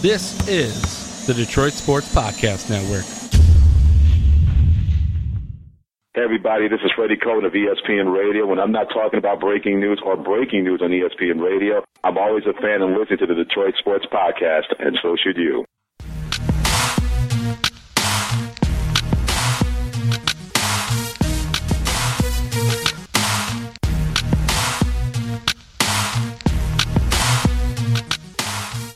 This is the Detroit Sports Podcast Network. Hey everybody, this is Freddie Coleman of ESPN Radio. When I'm not talking about breaking news or breaking news on ESPN Radio, I'm always a fan and listen to the Detroit Sports Podcast, and so should you.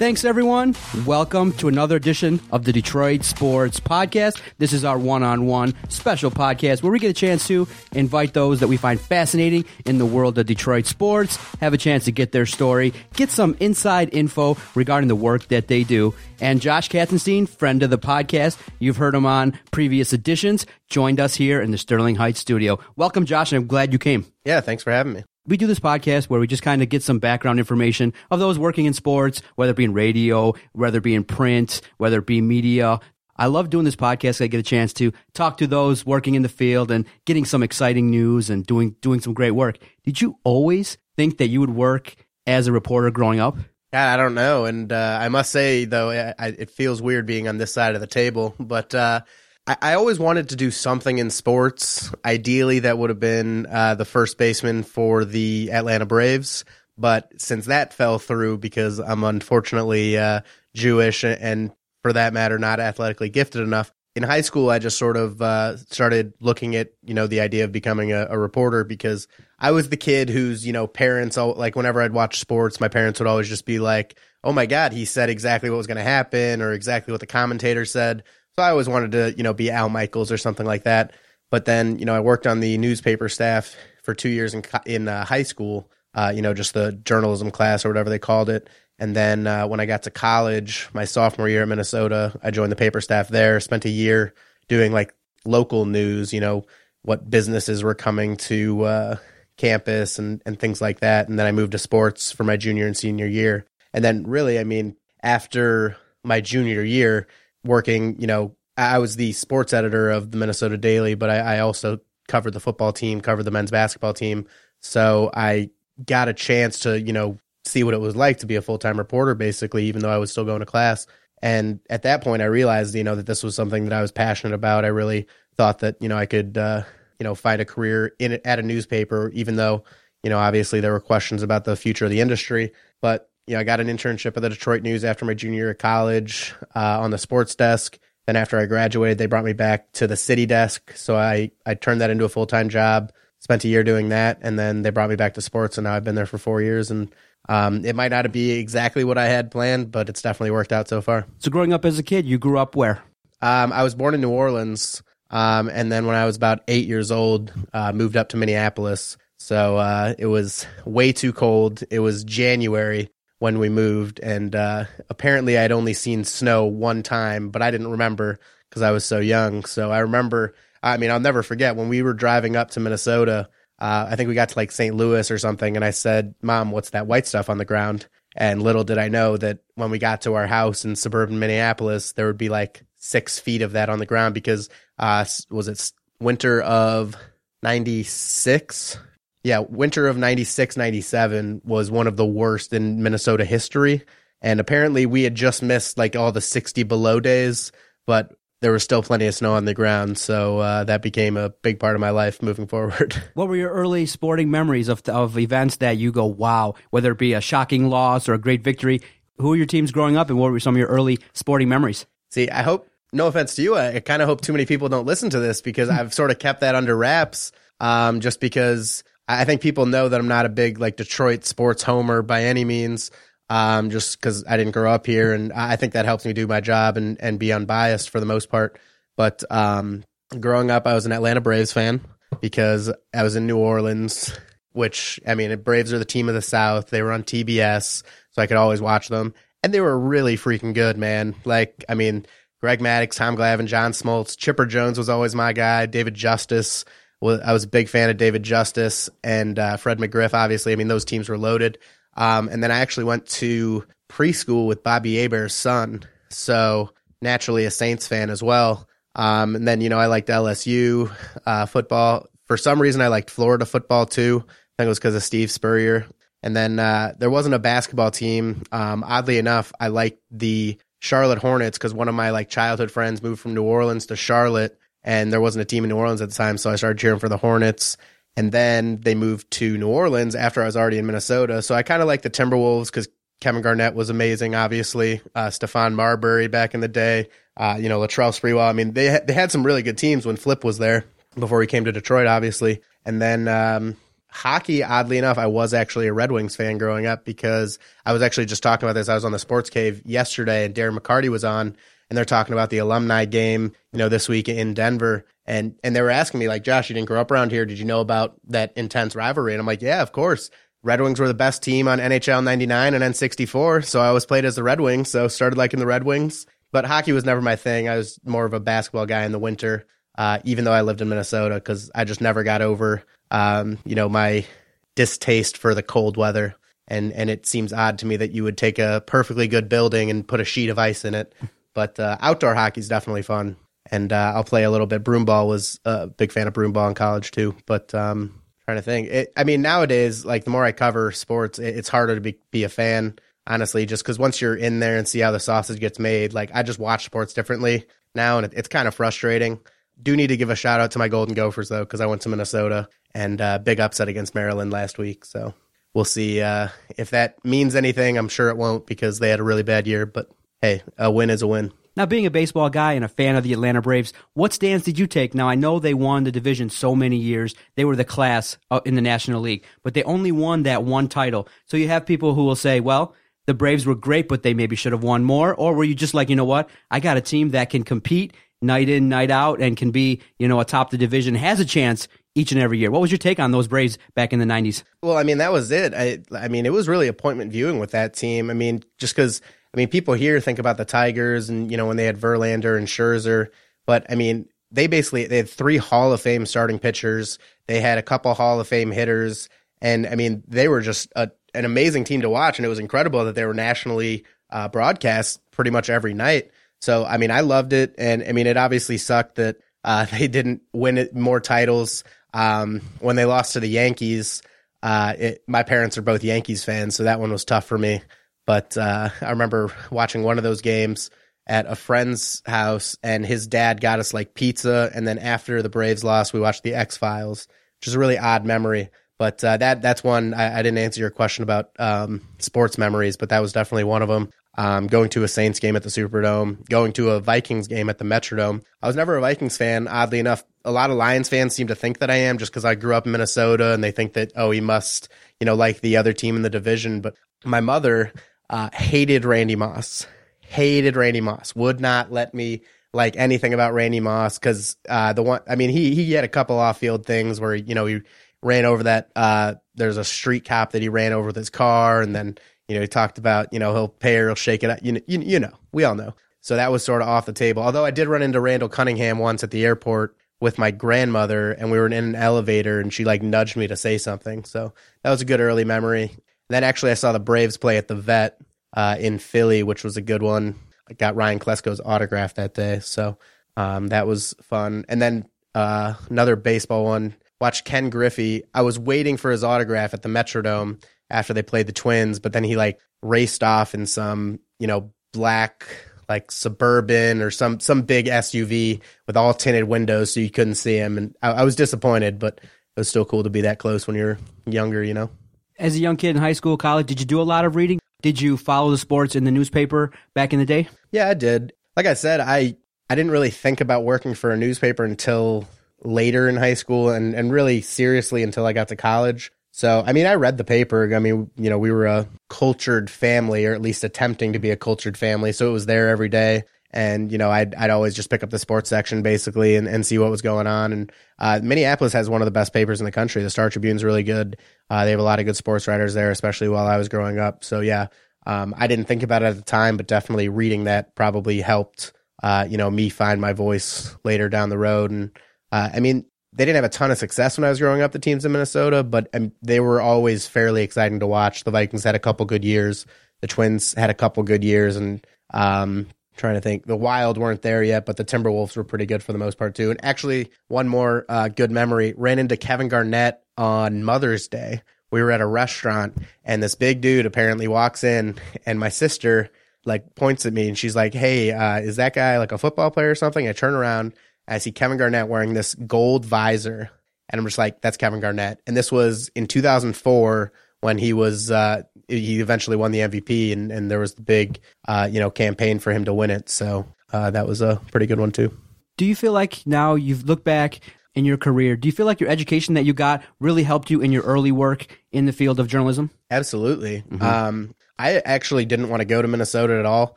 Thanks, everyone. Welcome to another edition of the Detroit Sports Podcast. This is our one on one special podcast where we get a chance to invite those that we find fascinating in the world of Detroit sports, have a chance to get their story, get some inside info regarding the work that they do. And Josh Katzenstein, friend of the podcast, you've heard him on previous editions, joined us here in the Sterling Heights studio. Welcome, Josh, and I'm glad you came. Yeah, thanks for having me we do this podcast where we just kind of get some background information of those working in sports, whether it be in radio, whether it be in print, whether it be media. I love doing this podcast. I get a chance to talk to those working in the field and getting some exciting news and doing doing some great work. Did you always think that you would work as a reporter growing up? I don't know, and uh, I must say though, I, I, it feels weird being on this side of the table, but. Uh, I, I always wanted to do something in sports. Ideally, that would have been uh, the first baseman for the Atlanta Braves. But since that fell through because I'm unfortunately uh, Jewish and, for that matter, not athletically gifted enough, in high school, I just sort of uh, started looking at you know the idea of becoming a, a, reporter because I was the kid whose you know parents like whenever I'd watch sports, my parents would always just be like, "Oh my God, he said exactly what was going to happen or exactly what the commentator said." So I always wanted to, you know, be Al Michaels or something like that. But then, you know, I worked on the newspaper staff for two years in in uh, high school. Uh, you know, just the journalism class or whatever they called it. And then uh, when I got to college, my sophomore year in Minnesota, I joined the paper staff there. Spent a year doing like local news. You know, what businesses were coming to uh, campus and and things like that. And then I moved to sports for my junior and senior year. And then really, I mean, after my junior year, working, you know, I was the sports editor of the Minnesota Daily, but I, I also covered the football team, covered the men's basketball team. So I got a chance to, you know, see what it was like to be a full time reporter, basically, even though I was still going to class. And at that point, I realized, you know, that this was something that I was passionate about. I really thought that, you know, I could, uh, you know, find a career in at a newspaper, even though, you know, obviously there were questions about the future of the industry. But you know, I got an internship at the Detroit News after my junior year of college uh, on the sports desk. Then after I graduated, they brought me back to the city desk. So I, I turned that into a full time job, spent a year doing that. And then they brought me back to sports. And now I've been there for four years. And um, it might not be exactly what I had planned, but it's definitely worked out so far. So growing up as a kid, you grew up where? Um, I was born in New Orleans. Um, and then when I was about eight years old, uh, moved up to Minneapolis. So uh, it was way too cold. It was January when we moved, and uh, apparently I'd only seen snow one time, but I didn't remember because I was so young. So I remember. I mean, I'll never forget when we were driving up to Minnesota. Uh, I think we got to like St. Louis or something, and I said, "Mom, what's that white stuff on the ground?" And little did I know that when we got to our house in suburban Minneapolis, there would be like six feet of that on the ground because uh, was it winter of '96? Yeah, winter of 96, 97 was one of the worst in Minnesota history. And apparently we had just missed like all the 60 below days, but there was still plenty of snow on the ground. So uh, that became a big part of my life moving forward. What were your early sporting memories of, of events that you go, wow, whether it be a shocking loss or a great victory? Who were your teams growing up and what were some of your early sporting memories? See, I hope, no offense to you, I, I kind of hope too many people don't listen to this because I've sort of kept that under wraps um, just because I think people know that I'm not a big like Detroit sports homer by any means. Um, just because I didn't grow up here, and I think that helps me do my job and and be unbiased for the most part. But um, growing up, I was an Atlanta Braves fan because I was in New Orleans, which I mean, the Braves are the team of the South. They were on TBS, so I could always watch them, and they were really freaking good, man. Like, I mean, Greg Maddux, Tom Glavine, John Smoltz, Chipper Jones was always my guy. David Justice I was a big fan of David Justice and uh, Fred McGriff. Obviously, I mean those teams were loaded. Um, and then I actually went to preschool with Bobby Hebert's son, so naturally a Saints fan as well. Um, and then you know I liked LSU uh, football. For some reason, I liked Florida football too. I think it was because of Steve Spurrier. And then uh, there wasn't a basketball team. Um, oddly enough, I liked the Charlotte Hornets because one of my like childhood friends moved from New Orleans to Charlotte, and there wasn't a team in New Orleans at the time, so I started cheering for the Hornets. And then they moved to New Orleans after I was already in Minnesota. So I kind of like the Timberwolves because Kevin Garnett was amazing, obviously. Uh, Stephon Marbury back in the day. Uh, you know, Latrell Sprewell. I mean, they, ha- they had some really good teams when Flip was there before he came to Detroit, obviously. And then um, hockey, oddly enough, I was actually a Red Wings fan growing up because I was actually just talking about this. I was on the Sports Cave yesterday, and Darren McCarty was on, and they're talking about the alumni game, you know, this week in Denver. And and they were asking me like, Josh, you didn't grow up around here. Did you know about that intense rivalry? And I'm like, yeah, of course. Red Wings were the best team on NHL 99 and N64, so I always played as the Red Wings. So started liking the Red Wings. But hockey was never my thing. I was more of a basketball guy in the winter, uh, even though I lived in Minnesota because I just never got over, um, you know, my distaste for the cold weather. And and it seems odd to me that you would take a perfectly good building and put a sheet of ice in it. But uh, outdoor hockey is definitely fun, and uh, I'll play a little bit. Broomball was a big fan of broomball in college too. But um, trying to think, it, I mean, nowadays, like the more I cover sports, it, it's harder to be be a fan. Honestly, just because once you're in there and see how the sausage gets made, like I just watch sports differently now, and it, it's kind of frustrating. Do need to give a shout out to my Golden Gophers though, because I went to Minnesota and uh, big upset against Maryland last week. So we'll see uh, if that means anything. I'm sure it won't because they had a really bad year. But hey, a win is a win. Now, being a baseball guy and a fan of the Atlanta Braves, what stance did you take? Now, I know they won the division so many years. They were the class uh, in the National League, but they only won that one title. So you have people who will say, well, the Braves were great, but they maybe should have won more. Or were you just like, you know what? I got a team that can compete night in, night out, and can be, you know, atop the division, has a chance each and every year. What was your take on those Braves back in the 90s? Well, I mean, that was it. I, I mean, it was really appointment viewing with that team. I mean, just because, I mean, people here think about the Tigers and, you know, when they had Verlander and Scherzer, but I mean, they basically, they had three Hall of Fame starting pitchers. They had a couple Hall of Fame hitters. And I mean, they were just a, an amazing team to watch. And it was incredible that they were nationally uh, broadcast pretty much every night. So, I mean, I loved it. And I mean, it obviously sucked that uh, they didn't win it more titles. Um, when they lost to the Yankees, uh, it, my parents are both Yankees fans, so that one was tough for me. But uh, I remember watching one of those games at a friend's house, and his dad got us like pizza. And then after the Braves lost, we watched the X Files, which is a really odd memory. But uh, that that's one I, I, didn't answer your question about um, sports memories, but that was definitely one of them um, going to a Saints game at the Superdome, going to a Vikings game at the Metrodome. I was never a Vikings fan, oddly enough. A lot of Lions fans seem to think that I am just because I grew up in Minnesota and they think that, oh, he must, you know, like the other team in the division. But my mother uh, hated Randy Moss, hated Randy Moss, would not let me like anything about Randy Moss because uh, the one, I mean, he, he had a couple off field things where, you know, he ran over that, uh, there's a street cop that he ran over with his car and then, you know, he talked about, you know, he'll pay her, he'll shake it up. You know, you, you know, we all know. So that was sort of off the table. Although I did run into Randall Cunningham once at the airport with my grandmother and we were in an elevator and she like nudged me to say something. So that was a good early memory. Then actually I saw the Braves play at the vet uh, in Philly, which was a good one. I got Ryan Klesko's autograph that day. So um, that was fun. And then uh, another baseball one. Watched Ken Griffey. I was waiting for his autograph at the Metrodome after they played the Twins, but then he like raced off in some, you know, black like suburban or some some big SUV with all tinted windows so you couldn't see him and I, I was disappointed, but it was still cool to be that close when you're younger, you know. As a young kid in high school, college, did you do a lot of reading? Did you follow the sports in the newspaper back in the day? Yeah, I did. Like I said, I I didn't really think about working for a newspaper until later in high school and, and really seriously until I got to college. So, I mean, I read the paper. I mean, you know, we were a cultured family, or at least attempting to be a cultured family. So it was there every day. And, you know, I'd, I'd always just pick up the sports section basically and, and see what was going on. And uh, Minneapolis has one of the best papers in the country. The Star Tribune's really good. Uh, they have a lot of good sports writers there, especially while I was growing up. So, yeah, um, I didn't think about it at the time, but definitely reading that probably helped, uh, you know, me find my voice later down the road. And, uh, I mean, they didn't have a ton of success when I was growing up, the teams in Minnesota, but um, they were always fairly exciting to watch. The Vikings had a couple good years. The Twins had a couple good years, and um, trying to think, the Wild weren't there yet, but the Timberwolves were pretty good for the most part too. And actually, one more uh, good memory: ran into Kevin Garnett on Mother's Day. We were at a restaurant, and this big dude apparently walks in, and my sister like points at me and she's like, "Hey, uh, is that guy like a football player or something?" I turn around, I see Kevin Garnett wearing this gold visor, and I'm just like, "That's Kevin Garnett." And this was in 2004 when he was uh, he eventually won the MVP, and and there was the big uh, you know campaign for him to win it. So uh, that was a pretty good one too. Do you feel like now you've looked back in your career, do you feel like your education that you got really helped you in your early work in the field of journalism? Absolutely. Mm-hmm. Um, I actually didn't want to go to Minnesota at all.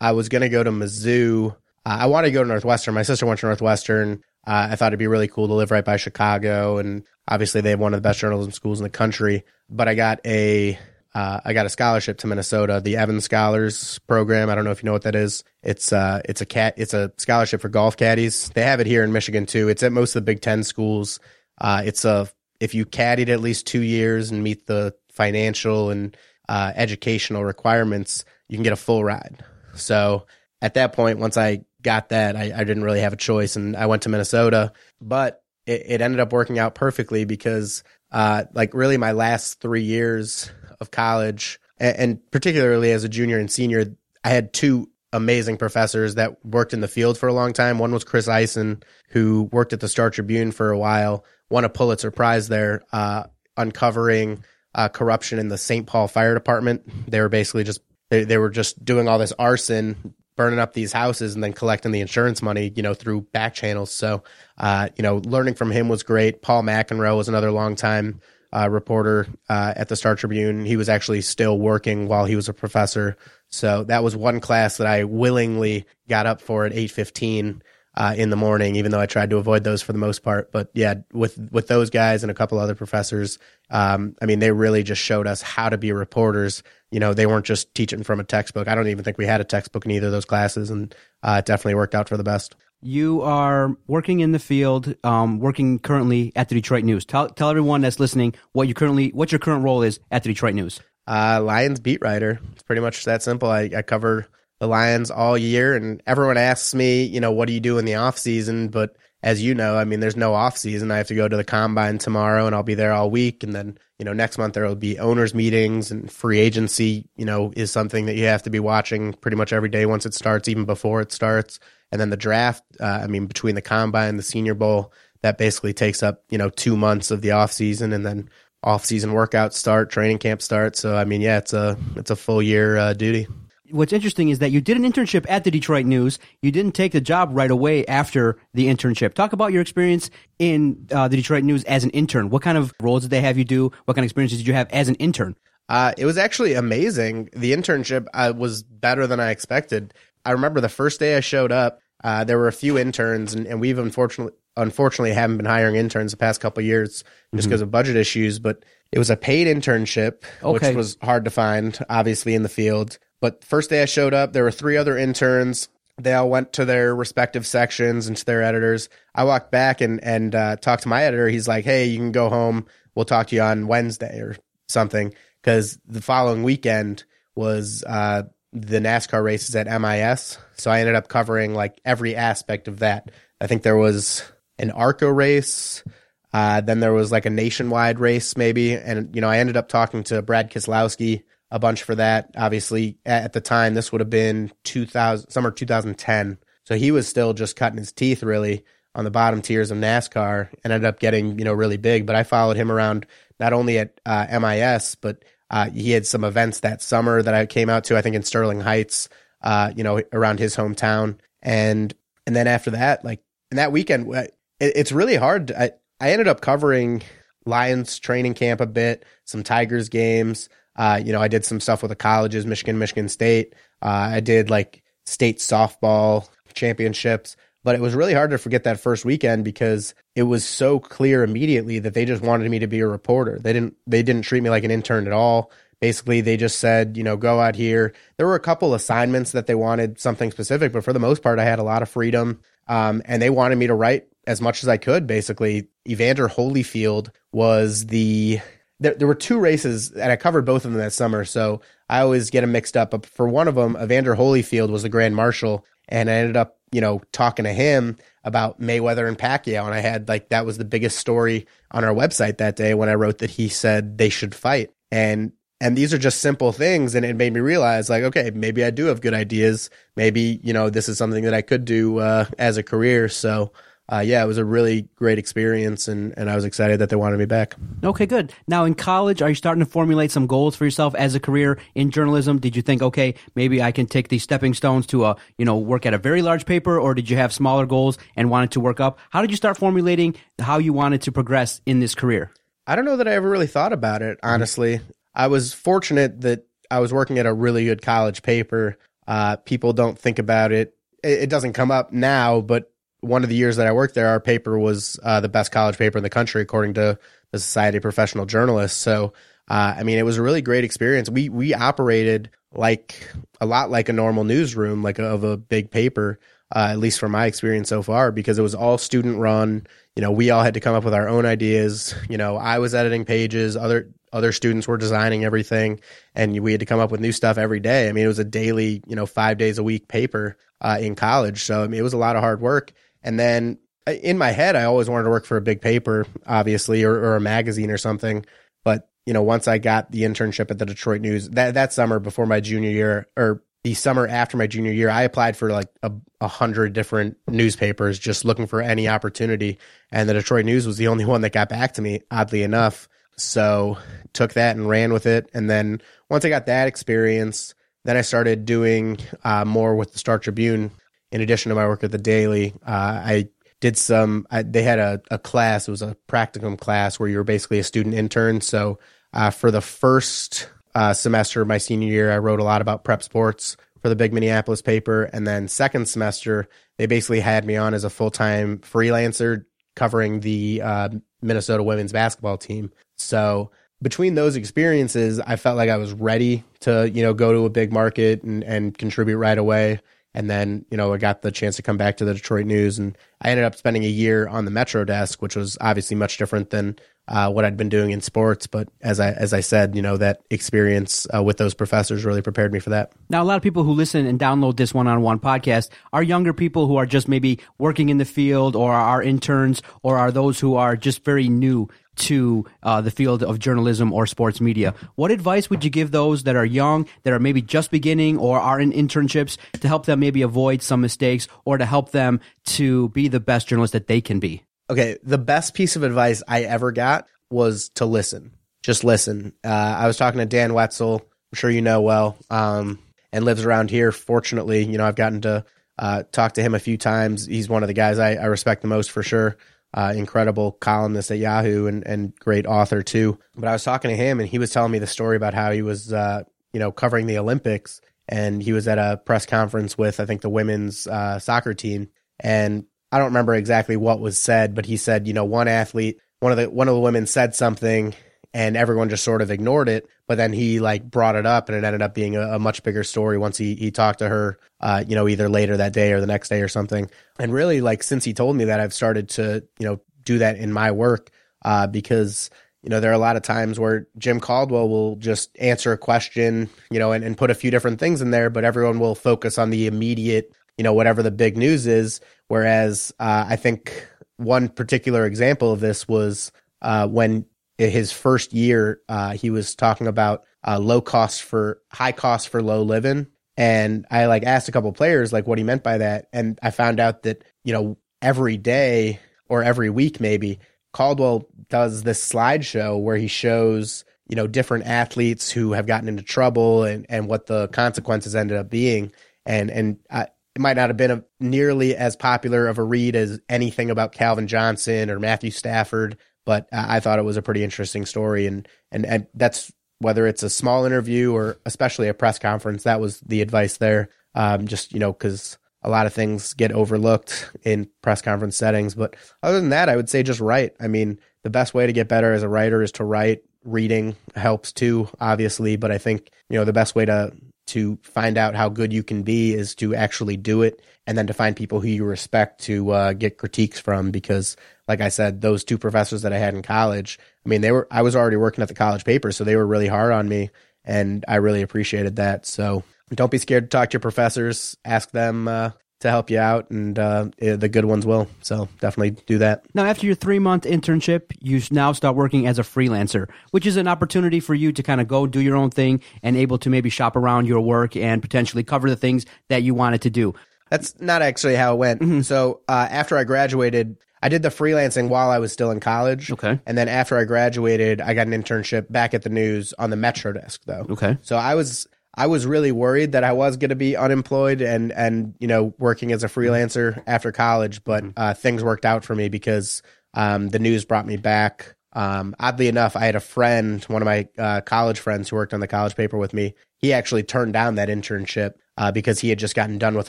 I was going to go to Mizzou. Uh, I wanted to go to Northwestern. My sister went to Northwestern. Uh, I thought it'd be really cool to live right by Chicago, and obviously they have one of the best journalism schools in the country. But I got a uh, I got a scholarship to Minnesota, the Evans Scholars Program. I don't know if you know what that is. It's uh, it's a cat, it's a scholarship for golf caddies. They have it here in Michigan too. It's at most of the Big Ten schools. Uh, it's a if you caddied at least two years and meet the financial and uh, educational requirements, you can get a full ride. So at that point, once I got that, I, I didn't really have a choice, and I went to Minnesota. But it, it ended up working out perfectly because, uh, like, really, my last three years of college, and, particularly as a junior and senior, I had two amazing professors that worked in the field for a long time. One was Chris Ison, who worked at the Star Tribune for a while, won a Pulitzer Prize there, uh, uncovering uh, corruption in the St. Paul Fire Department. They were basically just they, they were just doing all this arson, burning up these houses, and then collecting the insurance money, you know, through back channels. So, uh, you know, learning from him was great. Paul McEnroe was another long time uh, reporter uh, at the Star Tribune. He was actually still working while he was a professor. So that was one class that I willingly got up for at eight fifteen uh, in the morning, even though I tried to avoid those for the most part. But yeah, with with those guys and a couple other professors, um, I mean, they really just showed us how to be reporters. You know, they weren't just teaching from a textbook. I don't even think we had a textbook in either of those classes, and uh, it definitely worked out for the best. You are working in the field, um, working currently at the Detroit News. Tell tell everyone that's listening what you currently what your current role is at the Detroit News. Uh, Lions beat writer. It's pretty much that simple. I, I cover the Lions all year. And everyone asks me, you know, what do you do in the off season? But as you know, I mean, there's no off season. I have to go to the combine tomorrow and I'll be there all week. And then, you know, next month there will be owners meetings and free agency, you know, is something that you have to be watching pretty much every day once it starts, even before it starts. And then the draft, uh, I mean, between the combine, and the senior bowl, that basically takes up, you know, two months of the off season and then off season workouts start, training camp starts. So, I mean, yeah, it's a, it's a full year uh, duty what's interesting is that you did an internship at the Detroit News. You didn't take the job right away after the internship. Talk about your experience in uh, the Detroit News as an intern. What kind of roles did they have you do? What kind of experiences did you have as an intern? Uh, it was actually amazing. The internship uh, was better than I expected. I remember the first day I showed up, uh, there were a few interns, and, and, we've unfortunately unfortunately haven't been hiring interns the past couple years just because mm-hmm. of budget issues. But it was a paid internship, okay. which was hard to find, obviously in the field. But first day I showed up, there were three other interns. They all went to their respective sections and to their editors. I walked back and and uh, talked to my editor. He's like, "Hey, you can go home. We'll talk to you on Wednesday or something." Because the following weekend was uh, the NASCAR races at MIS, so I ended up covering like every aspect of that. I think there was an ARCA race. Uh, then there was like a nationwide race, maybe. And, you know, I ended up talking to Brad Keselowski, a bunch for that. Obviously, at the time, this would have been 2000, summer 2010. So he was still just cutting his teeth really on the bottom tiers of NASCAR and ended up getting, you know, really big. But I followed him around not only at uh, MIS, but uh, he had some events that summer that I came out to, I think in Sterling Heights, uh, you know, around his hometown. And, and then after that, like, and that weekend, it, it's really hard. I, I ended up covering Lions training camp a bit, some Tigers games, uh, you know, I did some stuff with the colleges, Michigan, Michigan State. Uh, I did like state softball championships, but it was really hard to forget that first weekend because it was so clear immediately that they just wanted me to be a reporter. They didn't, they didn't treat me like an intern at all. Basically, they just said, you know, go out here. There were a couple assignments that they wanted something specific, but for the most part, I had a lot of freedom. Um, and they wanted me to write as much as I could. Basically, Evander Holyfield was the there, there were two races, and I covered both of them that summer, so I always get them mixed up. But for one of them, Evander Holyfield was the grand marshal, and I ended up, you know, talking to him about Mayweather and Pacquiao, and I had like that was the biggest story on our website that day when I wrote that he said they should fight, and and these are just simple things and it made me realize like okay maybe i do have good ideas. Maybe you know this is something that i could do uh, as a career. So uh, yeah, it was a really great experience, and, and I was excited that they wanted me back. Okay, good. Now, in college, are you starting to formulate some goals for yourself as a career in journalism? Did you think, okay, maybe I can take these stepping stones to a, you know, work at a very large paper, or did you have smaller goals and wanted to work up? How did you start formulating how you wanted to progress in this career? I don't know that I ever really thought about it, honestly. I was fortunate that I was working at a really good college paper. Uh, people don't think about it. it. It doesn't come up now, but one of the years that I worked there, our paper was uh, the best college paper in the country, according to the Society of Professional Journalists. So, uh, I mean, it was a really great experience. We we operated like a lot like a normal newsroom, like a, of a big paper, uh, at least from my experience so far, because it was all student run. You know, we all had to come up with our own ideas. You know, I was editing pages, other other students were designing everything, and we had to come up with new stuff every day. I mean, it was a daily, you know, five days a week paper uh, in college, so I mean, it was a lot of hard work. And then uh, in my head, I always wanted to work for a big paper, obviously, or, or a magazine or something. But you know, once I got the internship at the Detroit News that that summer before my junior year, or the summer after my junior year, I applied for like a, a hundred different newspapers, just looking for any opportunity. And the Detroit News was the only one that got back to me, oddly enough. So took that and ran with it. And then once I got that experience, then I started doing uh, more with the Star Tribune in addition to my work at the Daily, uh, I did some. I, they had a, a class. It was a practicum class where you were basically a student intern. So uh, for the first uh, semester of my senior year, I wrote a lot about prep sports for the big Minneapolis paper, and then second semester they basically had me on as a full time freelancer covering the uh, Minnesota women's basketball team. So between those experiences, I felt like I was ready to you know go to a big market and, and contribute right away. And then, you know, I got the chance to come back to the Detroit News and I ended up spending a year on the Metro desk, which was obviously much different than uh, what I'd been doing in sports. But as I as I said, you know, that experience uh, with those professors really prepared me for that. Now, a lot of people who listen and download this one on one podcast are younger people who are just maybe working in the field or are interns or are those who are just very new to uh, the field of journalism or sports media. What advice would you give those that are young, that are maybe just beginning or are in internships to help them maybe avoid some mistakes or to help them to be the best journalist that they can be? Okay, the best piece of advice I ever got was to listen. Just listen. Uh, I was talking to Dan Wetzel, I'm sure you know well, um, and lives around here. Fortunately, you know, I've gotten to uh, talk to him a few times. He's one of the guys I, I respect the most for sure uh, incredible columnist at Yahoo and, and great author too. But I was talking to him and he was telling me the story about how he was, uh, you know, covering the Olympics and he was at a press conference with, I think, the women's uh, soccer team. And I don't remember exactly what was said, but he said, you know, one athlete, one of the one of the women said something and everyone just sort of ignored it. But then he like brought it up, and it ended up being a, a much bigger story once he he talked to her, uh, you know, either later that day or the next day or something. And really, like since he told me that, I've started to you know do that in my work uh, because you know there are a lot of times where Jim Caldwell will just answer a question, you know, and, and put a few different things in there, but everyone will focus on the immediate, you know, whatever the big news is. Whereas uh, I think one particular example of this was uh, when his first year, uh, he was talking about uh, low cost for high cost for low living. And I like asked a couple players like what he meant by that. And I found out that, you know, every day or every week, maybe Caldwell does this slideshow where he shows, you know, different athletes who have gotten into trouble and, and what the consequences ended up being. And, and I, it might not have been a, nearly as popular of a read as anything about Calvin Johnson or Matthew Stafford, but I thought it was a pretty interesting story, and and and that's whether it's a small interview or especially a press conference. That was the advice there. Um, just you know, because a lot of things get overlooked in press conference settings. But other than that, I would say just write. I mean, the best way to get better as a writer is to write. Reading helps too, obviously, but I think you know the best way to to find out how good you can be is to actually do it and then to find people who you respect to uh, get critiques from because like i said those two professors that i had in college i mean they were i was already working at the college paper so they were really hard on me and i really appreciated that so don't be scared to talk to your professors ask them uh, to help you out, and uh, the good ones will. So definitely do that. Now, after your three month internship, you now start working as a freelancer, which is an opportunity for you to kind of go do your own thing and able to maybe shop around your work and potentially cover the things that you wanted to do. That's not actually how it went. So uh, after I graduated, I did the freelancing while I was still in college. Okay. And then after I graduated, I got an internship back at the news on the Metro desk, though. Okay. So I was I was really worried that I was going to be unemployed and and you know working as a freelancer after college, but uh, things worked out for me because um, the news brought me back. Um, oddly enough, I had a friend, one of my uh, college friends who worked on the college paper with me. He actually turned down that internship uh, because he had just gotten done with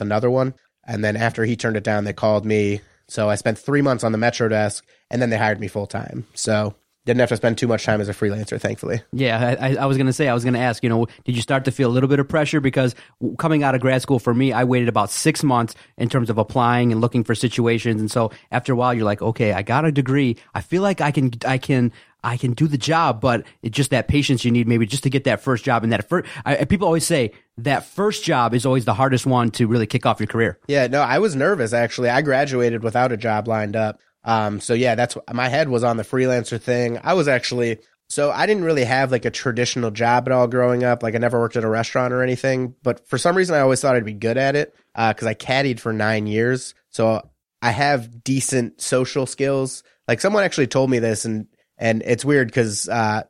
another one. And then after he turned it down, they called me. So I spent three months on the Metro desk, and then they hired me full time. So didn't have to spend too much time as a freelancer, thankfully. Yeah, I, I- was going to say, I was going to ask, you know, did you start to feel a little bit of pressure? Because coming out of grad school for me, I waited about six months in terms of applying and looking for situations. And so after a while, you're like, okay, I got a degree. I feel like I can, I can, I can do the job, but it's just that patience you need maybe just to get that first job. And that first, I, people always say that first job is always the hardest one to really kick off your career. Yeah, no, I was nervous actually. I graduated without a job lined up. Um, so yeah, that's my head was on the freelancer thing. I was actually so I didn't really have like a traditional job at all growing up. Like I never worked at a restaurant or anything, but for some reason I always thought I'd be good at it because I caddied for nine years. So I have decent social skills. Like someone actually told me this, and and it's weird because uh,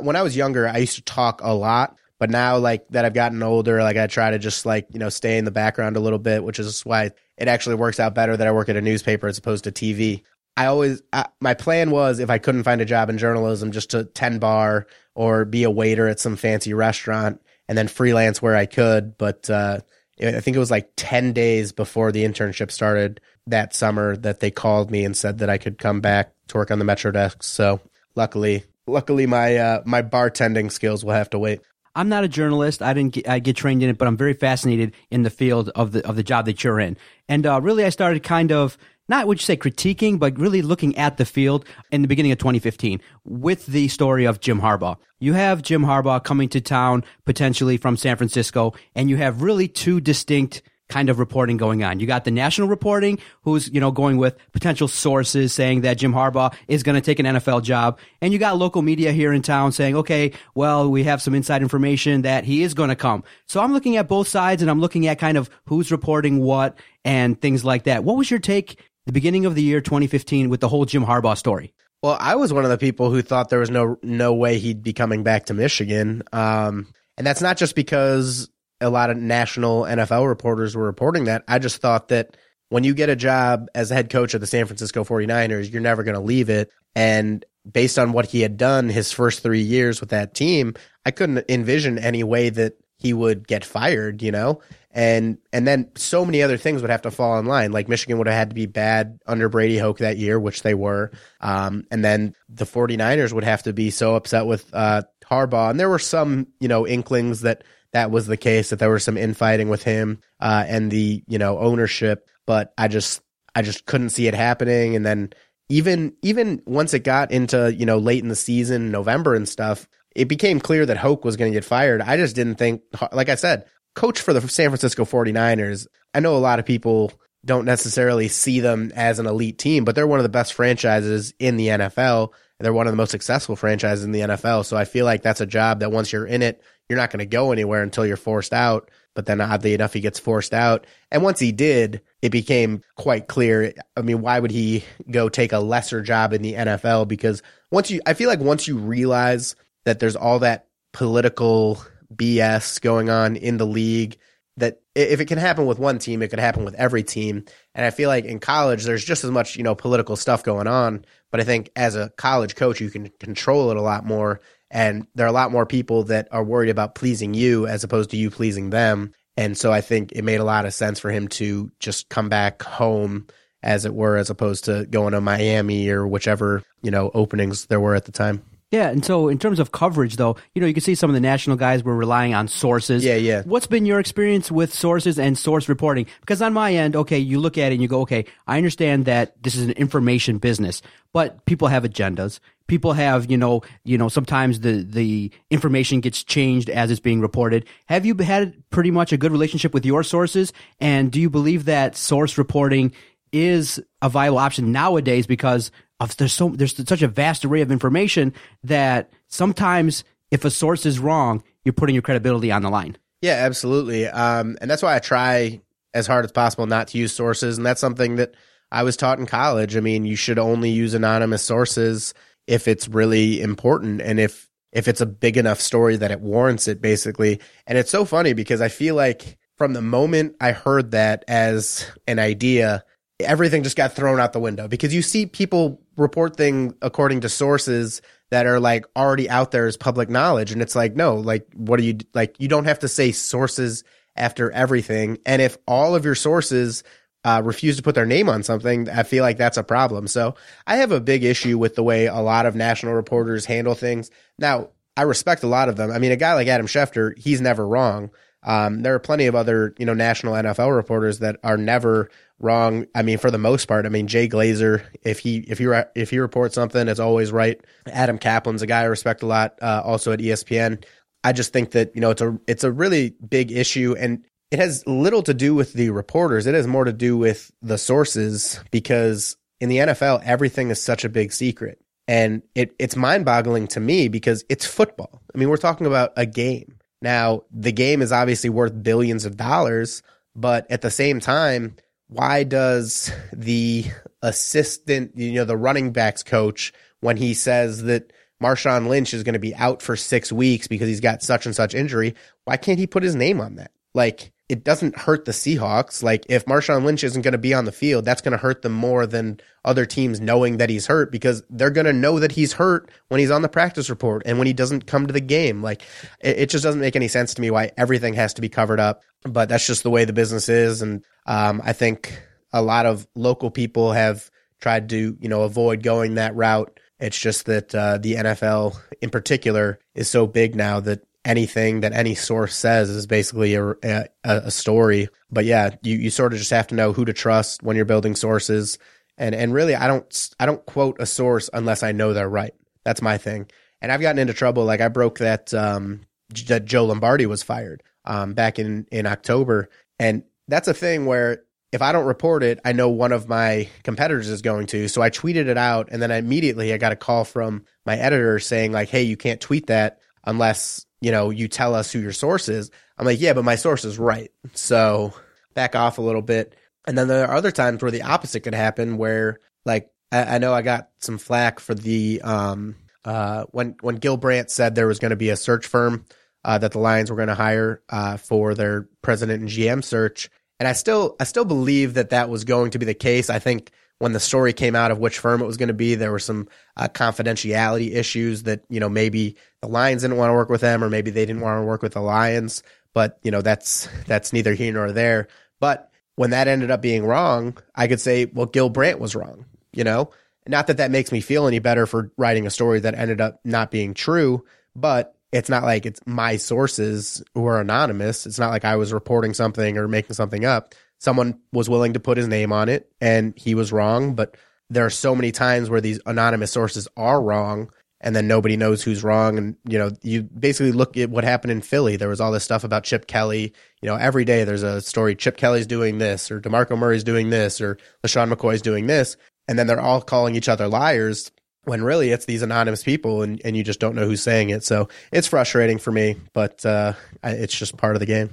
when I was younger, I used to talk a lot. But now, like that, I've gotten older. Like I try to just like you know stay in the background a little bit, which is why it actually works out better that I work at a newspaper as opposed to TV. I always I, my plan was if I couldn't find a job in journalism, just to tend bar or be a waiter at some fancy restaurant, and then freelance where I could. But uh, I think it was like ten days before the internship started that summer that they called me and said that I could come back to work on the Metro desk. So luckily, luckily my uh, my bartending skills will have to wait. I'm not a journalist. I didn't get, I get trained in it, but I'm very fascinated in the field of the of the job that you're in. And uh, really, I started kind of not would you say critiquing, but really looking at the field in the beginning of 2015 with the story of Jim Harbaugh. You have Jim Harbaugh coming to town potentially from San Francisco, and you have really two distinct kind of reporting going on. You got the national reporting, who's, you know, going with potential sources saying that Jim Harbaugh is going to take an NFL job. And you got local media here in town saying, okay, well, we have some inside information that he is going to come. So I'm looking at both sides and I'm looking at kind of who's reporting what and things like that. What was your take the beginning of the year 2015 with the whole Jim Harbaugh story? Well, I was one of the people who thought there was no no way he'd be coming back to Michigan. Um, and that's not just because a lot of national NFL reporters were reporting that. I just thought that when you get a job as a head coach of the San Francisco 49ers, you're never going to leave it. And based on what he had done his first three years with that team, I couldn't envision any way that he would get fired, you know? And and then so many other things would have to fall in line. Like Michigan would have had to be bad under Brady Hoke that year, which they were. Um, and then the 49ers would have to be so upset with uh, Harbaugh. And there were some, you know, inklings that that was the case, that there was some infighting with him uh, and the, you know, ownership. But I just I just couldn't see it happening. And then even even once it got into, you know, late in the season, November and stuff, it became clear that Hoke was going to get fired. I just didn't think, like I said, coach for the San Francisco 49ers. I know a lot of people don't necessarily see them as an elite team, but they're one of the best franchises in the NFL. They're one of the most successful franchises in the NFL. So I feel like that's a job that once you're in it, you're not going to go anywhere until you're forced out. But then oddly enough, he gets forced out. And once he did, it became quite clear. I mean, why would he go take a lesser job in the NFL? Because once you, I feel like once you realize that there's all that political BS going on in the league, that if it can happen with one team, it could happen with every team. And I feel like in college, there's just as much, you know, political stuff going on. But I think as a college coach, you can control it a lot more. And there are a lot more people that are worried about pleasing you as opposed to you pleasing them. And so I think it made a lot of sense for him to just come back home, as it were, as opposed to going to Miami or whichever, you know, openings there were at the time. Yeah, and so in terms of coverage, though, you know, you can see some of the national guys were relying on sources. Yeah, yeah. What's been your experience with sources and source reporting? Because on my end, okay, you look at it and you go, okay, I understand that this is an information business, but people have agendas. People have, you know, you know, sometimes the the information gets changed as it's being reported. Have you had pretty much a good relationship with your sources? And do you believe that source reporting is a viable option nowadays because of there's so there's such a vast array of information that sometimes if a source is wrong, you're putting your credibility on the line. Yeah, absolutely. Um, and that's why I try as hard as possible not to use sources. And that's something that I was taught in college. I mean, you should only use anonymous sources if it's really important and if if it's a big enough story that it warrants it, basically. And it's so funny because I feel like from the moment I heard that as an idea, everything just got thrown out the window because you see people report things according to sources that are like already out there as public knowledge. And it's like no like what do you like you don't have to say sources after everything. And if all of your sources uh, refuse to put their name on something i feel like that's a problem. So i have a big issue with the way a lot of national reporters handle things. Now i respect a lot of them. I mean a guy like adam schefter he's never wrong um, there are plenty of other, you know, national NFL reporters that are never wrong. I mean, for the most part, I mean, Jay Glazer, if he if he if he reports something, it's always right. Adam Caplan's a guy I respect a lot, uh, also at ESPN. I just think that you know it's a it's a really big issue, and it has little to do with the reporters. It has more to do with the sources because in the NFL, everything is such a big secret. And it, it's mind boggling to me because it's football. I mean, we're talking about a game. Now, the game is obviously worth billions of dollars, but at the same time, why does the assistant, you know, the running backs coach, when he says that Marshawn Lynch is going to be out for six weeks because he's got such and such injury, why can't he put his name on that? Like, it doesn't hurt the Seahawks. Like if Marshawn Lynch isn't going to be on the field, that's going to hurt them more than other teams knowing that he's hurt because they're going to know that he's hurt when he's on the practice report and when he doesn't come to the game. Like it, it, just doesn't make any sense to me why everything has to be covered up. But that's just the way the business is, and um, I think a lot of local people have tried to you know avoid going that route. It's just that uh, the NFL in particular is so big now that anything that any source says is basically a, a, a, story. But yeah, you, you sort of just have to know who to trust when you're building sources. And and really, I don't I don't quote a source unless I know they're right. That's my thing. And I've gotten into trouble. Like I broke that um, that Joe Lombardi was fired um, back in in October, and that's a thing where if I don't report it, I know one of my competitors is going to. So I tweeted it out, and then immediately I got a call from my editor saying like, "Hey, you can't tweet that unless you know, you tell us who your source is. I'm like, yeah, but my source is right. So back off a little bit. And then there are other times where the opposite could happen where like I, I know I got some flack for the um uh when when Gil Brandt said there was going to be a search firm uh, that the Lions were going to hire uh, for their president and GM search. And I still I still believe that that was going to be the case. I think when the story came out of which firm it was going to be, there were some uh, confidentiality issues that you know maybe the Lions didn't want to work with them, or maybe they didn't want to work with the Lions. But you know that's that's neither here nor there. But when that ended up being wrong, I could say, well, Gil Brandt was wrong. You know, not that that makes me feel any better for writing a story that ended up not being true, but it's not like it's my sources who are anonymous. It's not like I was reporting something or making something up someone was willing to put his name on it and he was wrong. But there are so many times where these anonymous sources are wrong and then nobody knows who's wrong. And, you know, you basically look at what happened in Philly. There was all this stuff about Chip Kelly. You know, every day there's a story Chip Kelly's doing this or DeMarco Murray's doing this or LeSean McCoy's doing this. And then they're all calling each other liars when really it's these anonymous people and, and you just don't know who's saying it. So it's frustrating for me, but uh, it's just part of the game.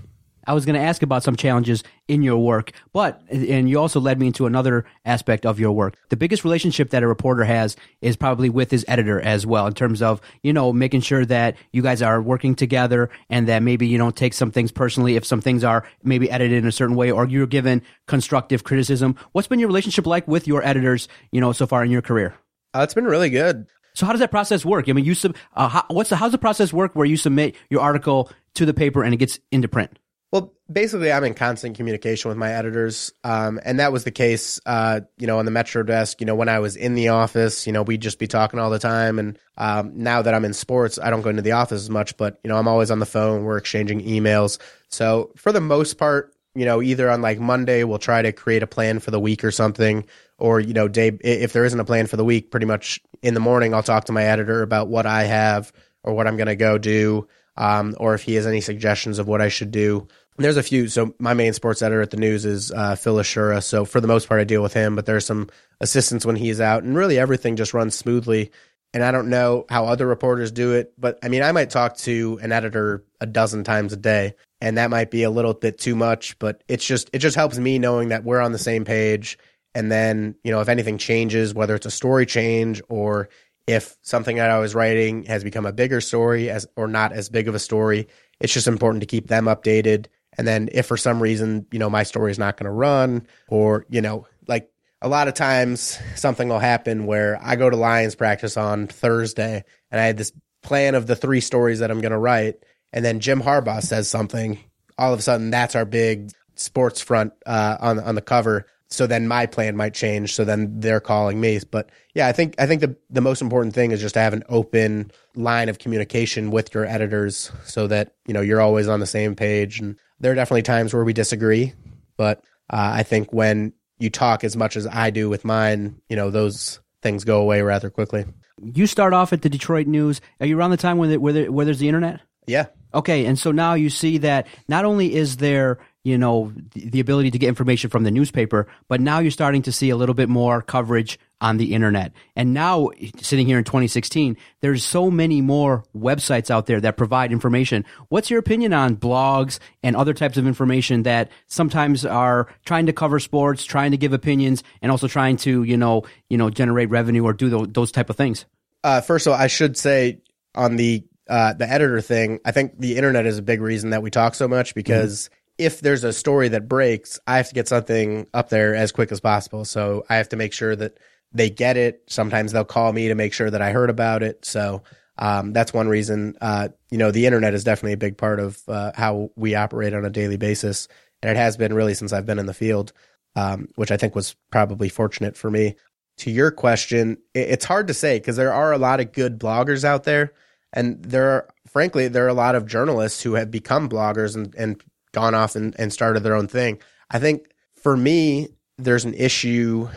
I was going to ask about some challenges in your work, but and you also led me into another aspect of your work. The biggest relationship that a reporter has is probably with his editor as well, in terms of you know making sure that you guys are working together and that maybe you don't take some things personally if some things are maybe edited in a certain way or you're given constructive criticism. What's been your relationship like with your editors, you know, so far in your career? Uh, it's been really good. So how does that process work? I mean, you sub, uh, how, what's the how's the process work where you submit your article to the paper and it gets into print? Well, basically, I'm in constant communication with my editors, um, and that was the case, uh, you know, on the Metro desk. You know, when I was in the office, you know, we'd just be talking all the time. And um, now that I'm in sports, I don't go into the office as much, but you know, I'm always on the phone. We're exchanging emails. So for the most part, you know, either on like Monday, we'll try to create a plan for the week or something, or you know, day if there isn't a plan for the week, pretty much in the morning, I'll talk to my editor about what I have or what I'm going to go do um, or if he has any suggestions of what I should do. There's a few. So my main sports editor at the news is uh, Phil Laciura. So for the most part, I deal with him, but there's some assistants when he's out, and really everything just runs smoothly. And I don't know how other reporters do it, but I mean, I might talk to an editor a dozen times a day, and that might be a little bit too much. But it's just it just helps me knowing that we're on the same page. And then you know, if anything changes, whether it's a story change or if something that I was writing has become a bigger story as or not as big of a story, it's just important to keep them updated. And then if for some reason, you know, my story is not going to run or, you know, like a lot of times something will happen where I go to Lions practice on Thursday and I had this plan of the three stories that I'm going to write. And then Jim Harbaugh says something. All of a sudden, that's our big sports front uh, on on the cover so then my plan might change. So then they're calling me. But yeah, I think I think the the most important thing is just to have an open line of communication with your editors so that you know you're always on the same page. And there are definitely times where we disagree, but uh, I think when you talk as much as I do with mine, you know those things go away rather quickly. You start off at the Detroit News. Are you around the time when where, there, where there's the internet? Yeah. Okay, and so now you see that not only is there you know the, the ability to get information from the newspaper, but now you're starting to see a little bit more coverage on the internet. And now, sitting here in 2016, there's so many more websites out there that provide information. What's your opinion on blogs and other types of information that sometimes are trying to cover sports, trying to give opinions, and also trying to you know you know generate revenue or do those, those type of things? Uh, first of all, I should say on the uh, the editor thing, I think the internet is a big reason that we talk so much because mm-hmm if there's a story that breaks, I have to get something up there as quick as possible. So I have to make sure that they get it. Sometimes they'll call me to make sure that I heard about it. So um, that's one reason. Uh, you know, the internet is definitely a big part of uh, how we operate on a daily basis, and it has been really since I've been in the field, um, which I think was probably fortunate for me. To your question, it's hard to say because there are a lot of good bloggers out there, and there are, frankly, there are a lot of journalists who have become bloggers and, and gone off and, and started their own thing. I think for me, there's an issue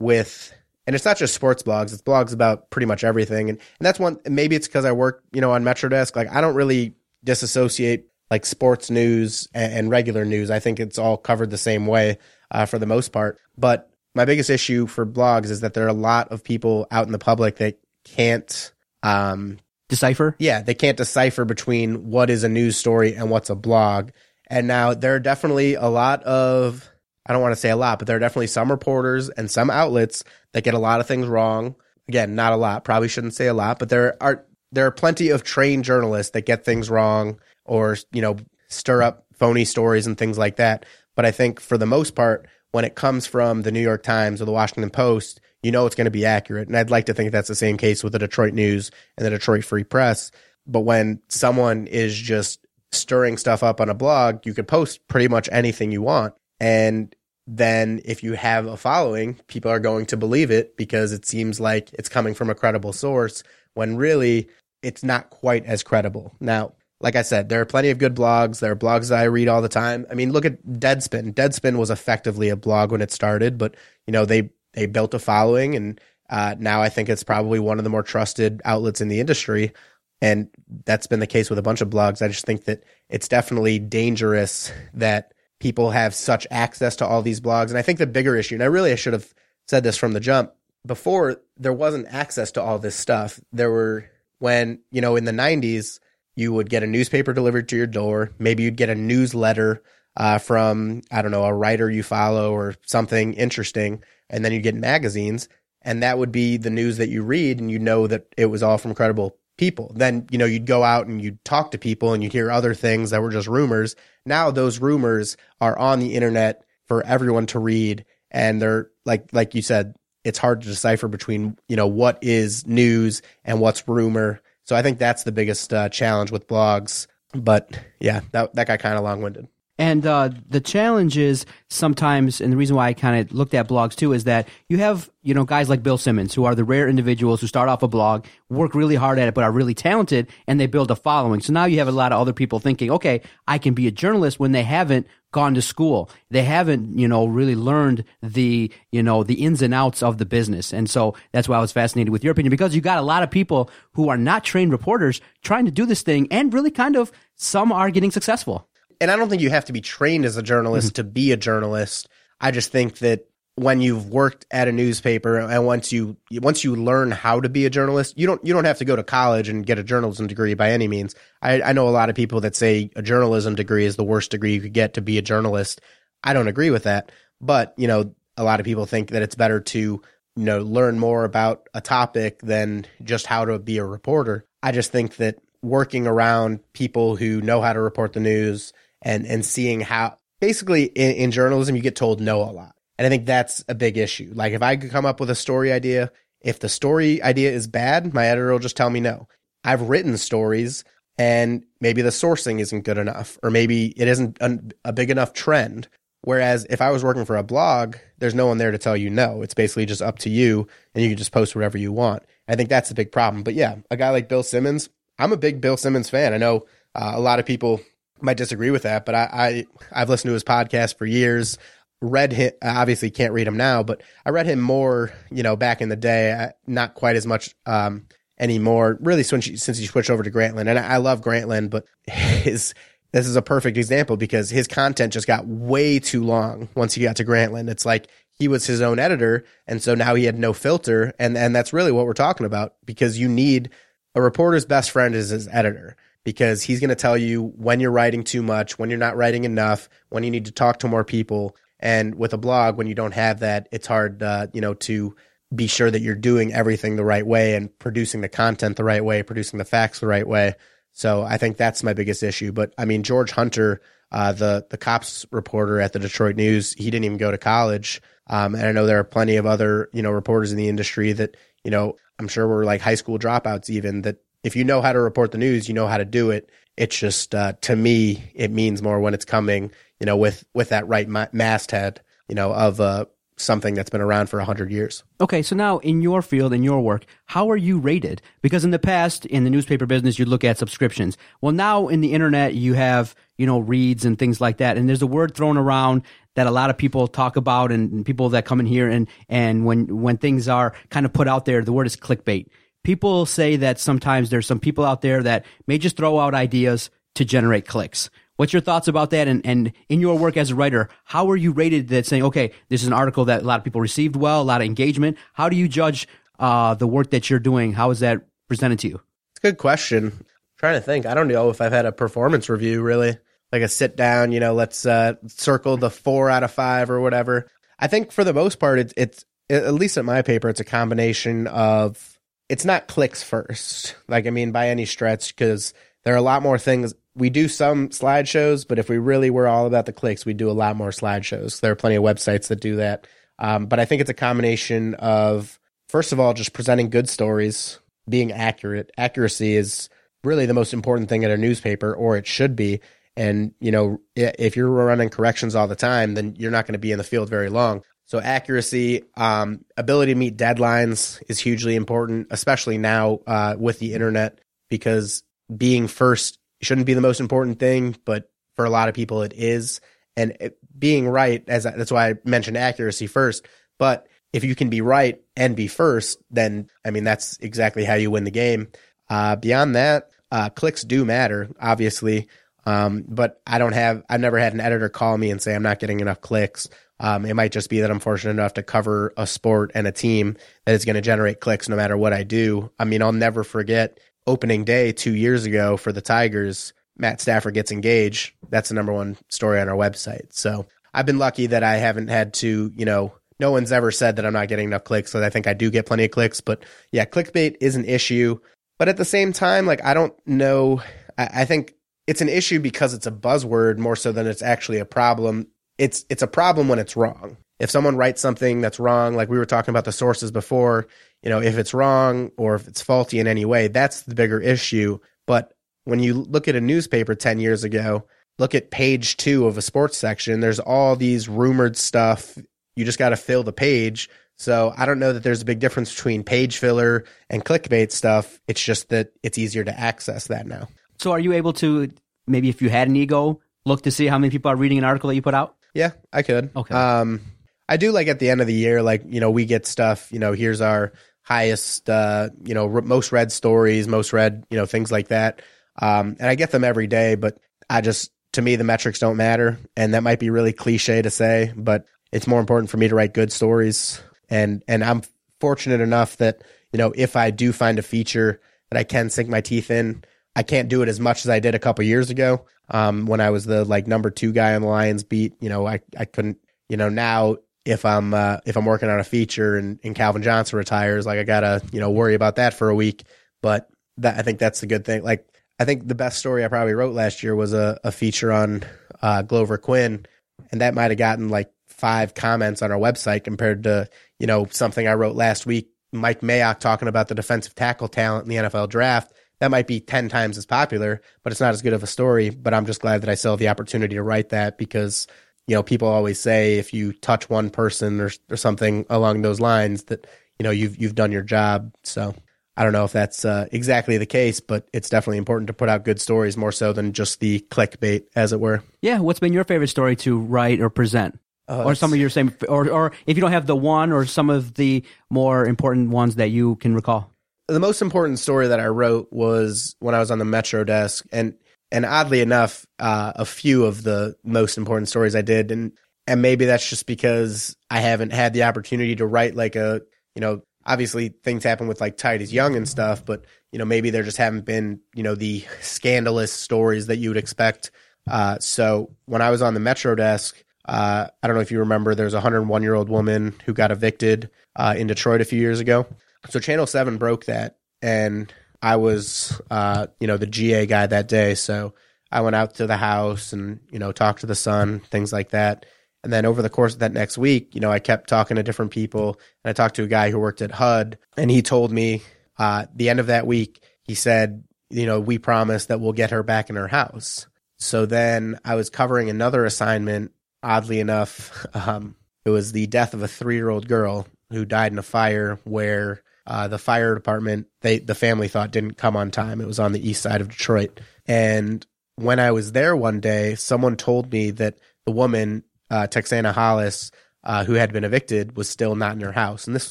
with, and it's not just sports blogs, it's blogs about pretty much everything. And, and that's one, maybe it's because I work, you know, on MetroDesk. Like, I don't really disassociate like sports news and, and regular news. I think it's all covered the same way uh, for the most part. But my biggest issue for blogs is that there are a lot of people out in the public that can't um, decipher. Yeah, they can't decipher between what is a news story and what's a blog. And now there are definitely a lot of, I don't want to say a lot, but there are definitely some reporters and some outlets that get a lot of things wrong. Again, not a lot, probably shouldn't say a lot, but there are, there are plenty of trained journalists that get things wrong or, you know, stir up phony stories and things like that. But I think for the most part, when it comes from the New York Times or the Washington Post, you know it's going to be accurate. And I'd like to think that's the same case with the Detroit News and the Detroit Free Press. But when someone is just stirring stuff up on a blog, you could post pretty much anything you want. And then if you have a following, people are going to believe it because it seems like it's coming from a credible source when really it's not quite as credible. Now, like I said, there are plenty of good blogs. There are blogs that I read all the time. I mean, look at Deadspin. Deadspin was effectively a blog when it started, but you know, they they built a following and uh, now I think it's probably one of the more trusted outlets in the industry. And that's been the case with a bunch of blogs. I just think that it's definitely dangerous that people have such access to all these blogs. And I think the bigger issue, and I really I should have said this from the jump, before there wasn't access to all this stuff. There were when, you know, in the 90s, you would get a newspaper delivered to your door. Maybe you'd get a newsletter uh, from, I don't know, a writer you follow or something interesting. And then you'd get magazines. And that would be the news that you read. And you know that it was all from credible people. Then, you know, you'd go out and you'd talk to people and you'd hear other things that were just rumors. Now those rumors are on the internet for everyone to read and they're like like you said, it's hard to decipher between, you know, what is news and what's rumor. So I think that's the biggest uh, challenge with blogs. But yeah, that that got kind of long-winded. And uh, the challenge is sometimes, and the reason why I kind of looked at blogs too is that you have you know guys like Bill Simmons who are the rare individuals who start off a blog, work really hard at it, but are really talented, and they build a following. So now you have a lot of other people thinking, okay, I can be a journalist when they haven't gone to school. They haven't, you know, really learned the, you know, the ins and outs of the business. And so that's why I was fascinated with your opinion because you got a lot of people who are not trained reporters trying to do this thing and really kind of some are getting successful and I don't think you have to be trained as a journalist mm-hmm. to be a journalist. I just think that when you've worked at a newspaper and once you once you learn how to be a journalist, you don't you don't have to go to college and get a journalism degree by any means. I, I know a lot of people that say a journalism degree is the worst degree you could get to be a journalist. I don't agree with that, but you know a lot of people think that it's better to you know learn more about a topic than just how to be a reporter. I just think that working around people who know how to report the news and and seeing how basically in, in journalism you get told no a lot. And I think that's a big issue. Like if I could come up with a story idea, if the story idea is bad, my editor will just tell me no. I've written stories and maybe the sourcing isn't good enough or maybe it isn't a, a big enough trend. Whereas if I was working for a blog, there's no one there to tell you no. It's basically just up to you and you can just post whatever you want. I think that's the big problem. But yeah, a guy like Bill Simmons, I'm a big Bill Simmons fan. I know uh, a lot of people might disagree with that, but I, I have listened to his podcast for years. Read him, obviously can't read him now, but I read him more, you know, back in the day. Not quite as much um, anymore. Really, since since he switched over to Grantland, and I, I love Grantland, but his this is a perfect example because his content just got way too long once he got to Grantland. It's like he was his own editor, and so now he had no filter, and and that's really what we're talking about because you need a reporter's best friend is his editor because he's going to tell you when you're writing too much, when you're not writing enough, when you need to talk to more people. And with a blog, when you don't have that, it's hard, uh, you know, to be sure that you're doing everything the right way and producing the content the right way, producing the facts the right way. So I think that's my biggest issue. But I mean, George Hunter, uh, the the cops reporter at the Detroit News, he didn't even go to college. Um, and I know there are plenty of other you know reporters in the industry that you know I'm sure were like high school dropouts even that if you know how to report the news, you know how to do it. It's just uh, to me, it means more when it's coming, you know, with with that right ma- masthead, you know, of uh, something that's been around for hundred years. Okay, so now in your field, in your work, how are you rated? Because in the past, in the newspaper business, you'd look at subscriptions. Well, now in the internet, you have you know reads and things like that, and there's a word thrown around that a lot of people talk about, and people that come in here, and and when when things are kind of put out there, the word is clickbait people say that sometimes there's some people out there that may just throw out ideas to generate clicks. What's your thoughts about that? And, and in your work as a writer, how are you rated that saying, okay, this is an article that a lot of people received well, a lot of engagement. How do you judge uh, the work that you're doing? How is that presented to you? It's a good question. I'm trying to think. I don't know if I've had a performance review really, like a sit down, you know, let's uh, circle the four out of five or whatever. I think for the most part, it's, it's at least at my paper, it's a combination of it's not clicks first. Like, I mean, by any stretch, because there are a lot more things. We do some slideshows, but if we really were all about the clicks, we'd do a lot more slideshows. There are plenty of websites that do that. Um, but I think it's a combination of, first of all, just presenting good stories, being accurate. Accuracy is really the most important thing in a newspaper, or it should be. And, you know, if you're running corrections all the time, then you're not going to be in the field very long. So accuracy, um, ability to meet deadlines is hugely important, especially now uh, with the internet, because being first shouldn't be the most important thing, but for a lot of people it is. And it, being right, as I, that's why I mentioned accuracy first. But if you can be right and be first, then I mean that's exactly how you win the game. Uh, beyond that, uh, clicks do matter, obviously. Um, but I don't have, I've never had an editor call me and say I'm not getting enough clicks um, it might just be that I'm fortunate enough to cover a sport and a team that is going to generate clicks no matter what I do. I mean, I'll never forget opening day two years ago for the Tigers. Matt Stafford gets engaged. That's the number one story on our website. So I've been lucky that I haven't had to, you know, no one's ever said that I'm not getting enough clicks. So I think I do get plenty of clicks. But yeah, clickbait is an issue. But at the same time, like, I don't know. I, I think it's an issue because it's a buzzword more so than it's actually a problem it's it's a problem when it's wrong. If someone writes something that's wrong, like we were talking about the sources before, you know, if it's wrong or if it's faulty in any way, that's the bigger issue. But when you look at a newspaper 10 years ago, look at page two of a sports section, there's all these rumored stuff. You just got to fill the page. So I don't know that there's a big difference between page filler and clickbait stuff. It's just that it's easier to access that now. So are you able to maybe if you had an ego, look to see how many people are reading an article that you put out? Yeah, I could. Okay. Um, I do like at the end of the year, like you know, we get stuff. You know, here's our highest, uh, you know, re- most read stories, most read, you know, things like that. Um, and I get them every day, but I just to me the metrics don't matter, and that might be really cliche to say, but it's more important for me to write good stories. And and I'm fortunate enough that you know if I do find a feature that I can sink my teeth in, I can't do it as much as I did a couple years ago. Um, when I was the like number two guy on the Lions beat, you know, I, I couldn't, you know, now if I'm, uh, if I'm working on a feature and, and Calvin Johnson retires, like I gotta, you know, worry about that for a week. But that, I think that's the good thing. Like, I think the best story I probably wrote last year was a, a feature on, uh, Glover Quinn. And that might have gotten like five comments on our website compared to, you know, something I wrote last week. Mike Mayock talking about the defensive tackle talent in the NFL draft that might be 10 times as popular, but it's not as good of a story. But I'm just glad that I still have the opportunity to write that because, you know, people always say if you touch one person or, or something along those lines that, you know, you've, you've done your job. So I don't know if that's uh, exactly the case, but it's definitely important to put out good stories more so than just the clickbait, as it were. Yeah. What's been your favorite story to write or present? Oh, or some of your same, or, or if you don't have the one or some of the more important ones that you can recall the most important story that I wrote was when I was on the Metro desk, and and oddly enough, uh, a few of the most important stories I did, and and maybe that's just because I haven't had the opportunity to write like a you know obviously things happen with like Titus Young and stuff, but you know maybe there just haven't been you know the scandalous stories that you would expect. Uh, so when I was on the Metro desk. Uh, I don't know if you remember, there's a 101 year old woman who got evicted uh, in Detroit a few years ago. So Channel 7 broke that and I was uh, you know, the GA guy that day, so I went out to the house and, you know, talked to the son, things like that. And then over the course of that next week, you know, I kept talking to different people and I talked to a guy who worked at HUD and he told me uh the end of that week, he said, you know, we promise that we'll get her back in her house. So then I was covering another assignment, oddly enough, um, it was the death of a three year old girl who died in a fire where uh, the fire department, they the family thought didn't come on time. It was on the east side of Detroit. And when I was there one day, someone told me that the woman, uh, Texana Hollis, uh, who had been evicted, was still not in her house. And this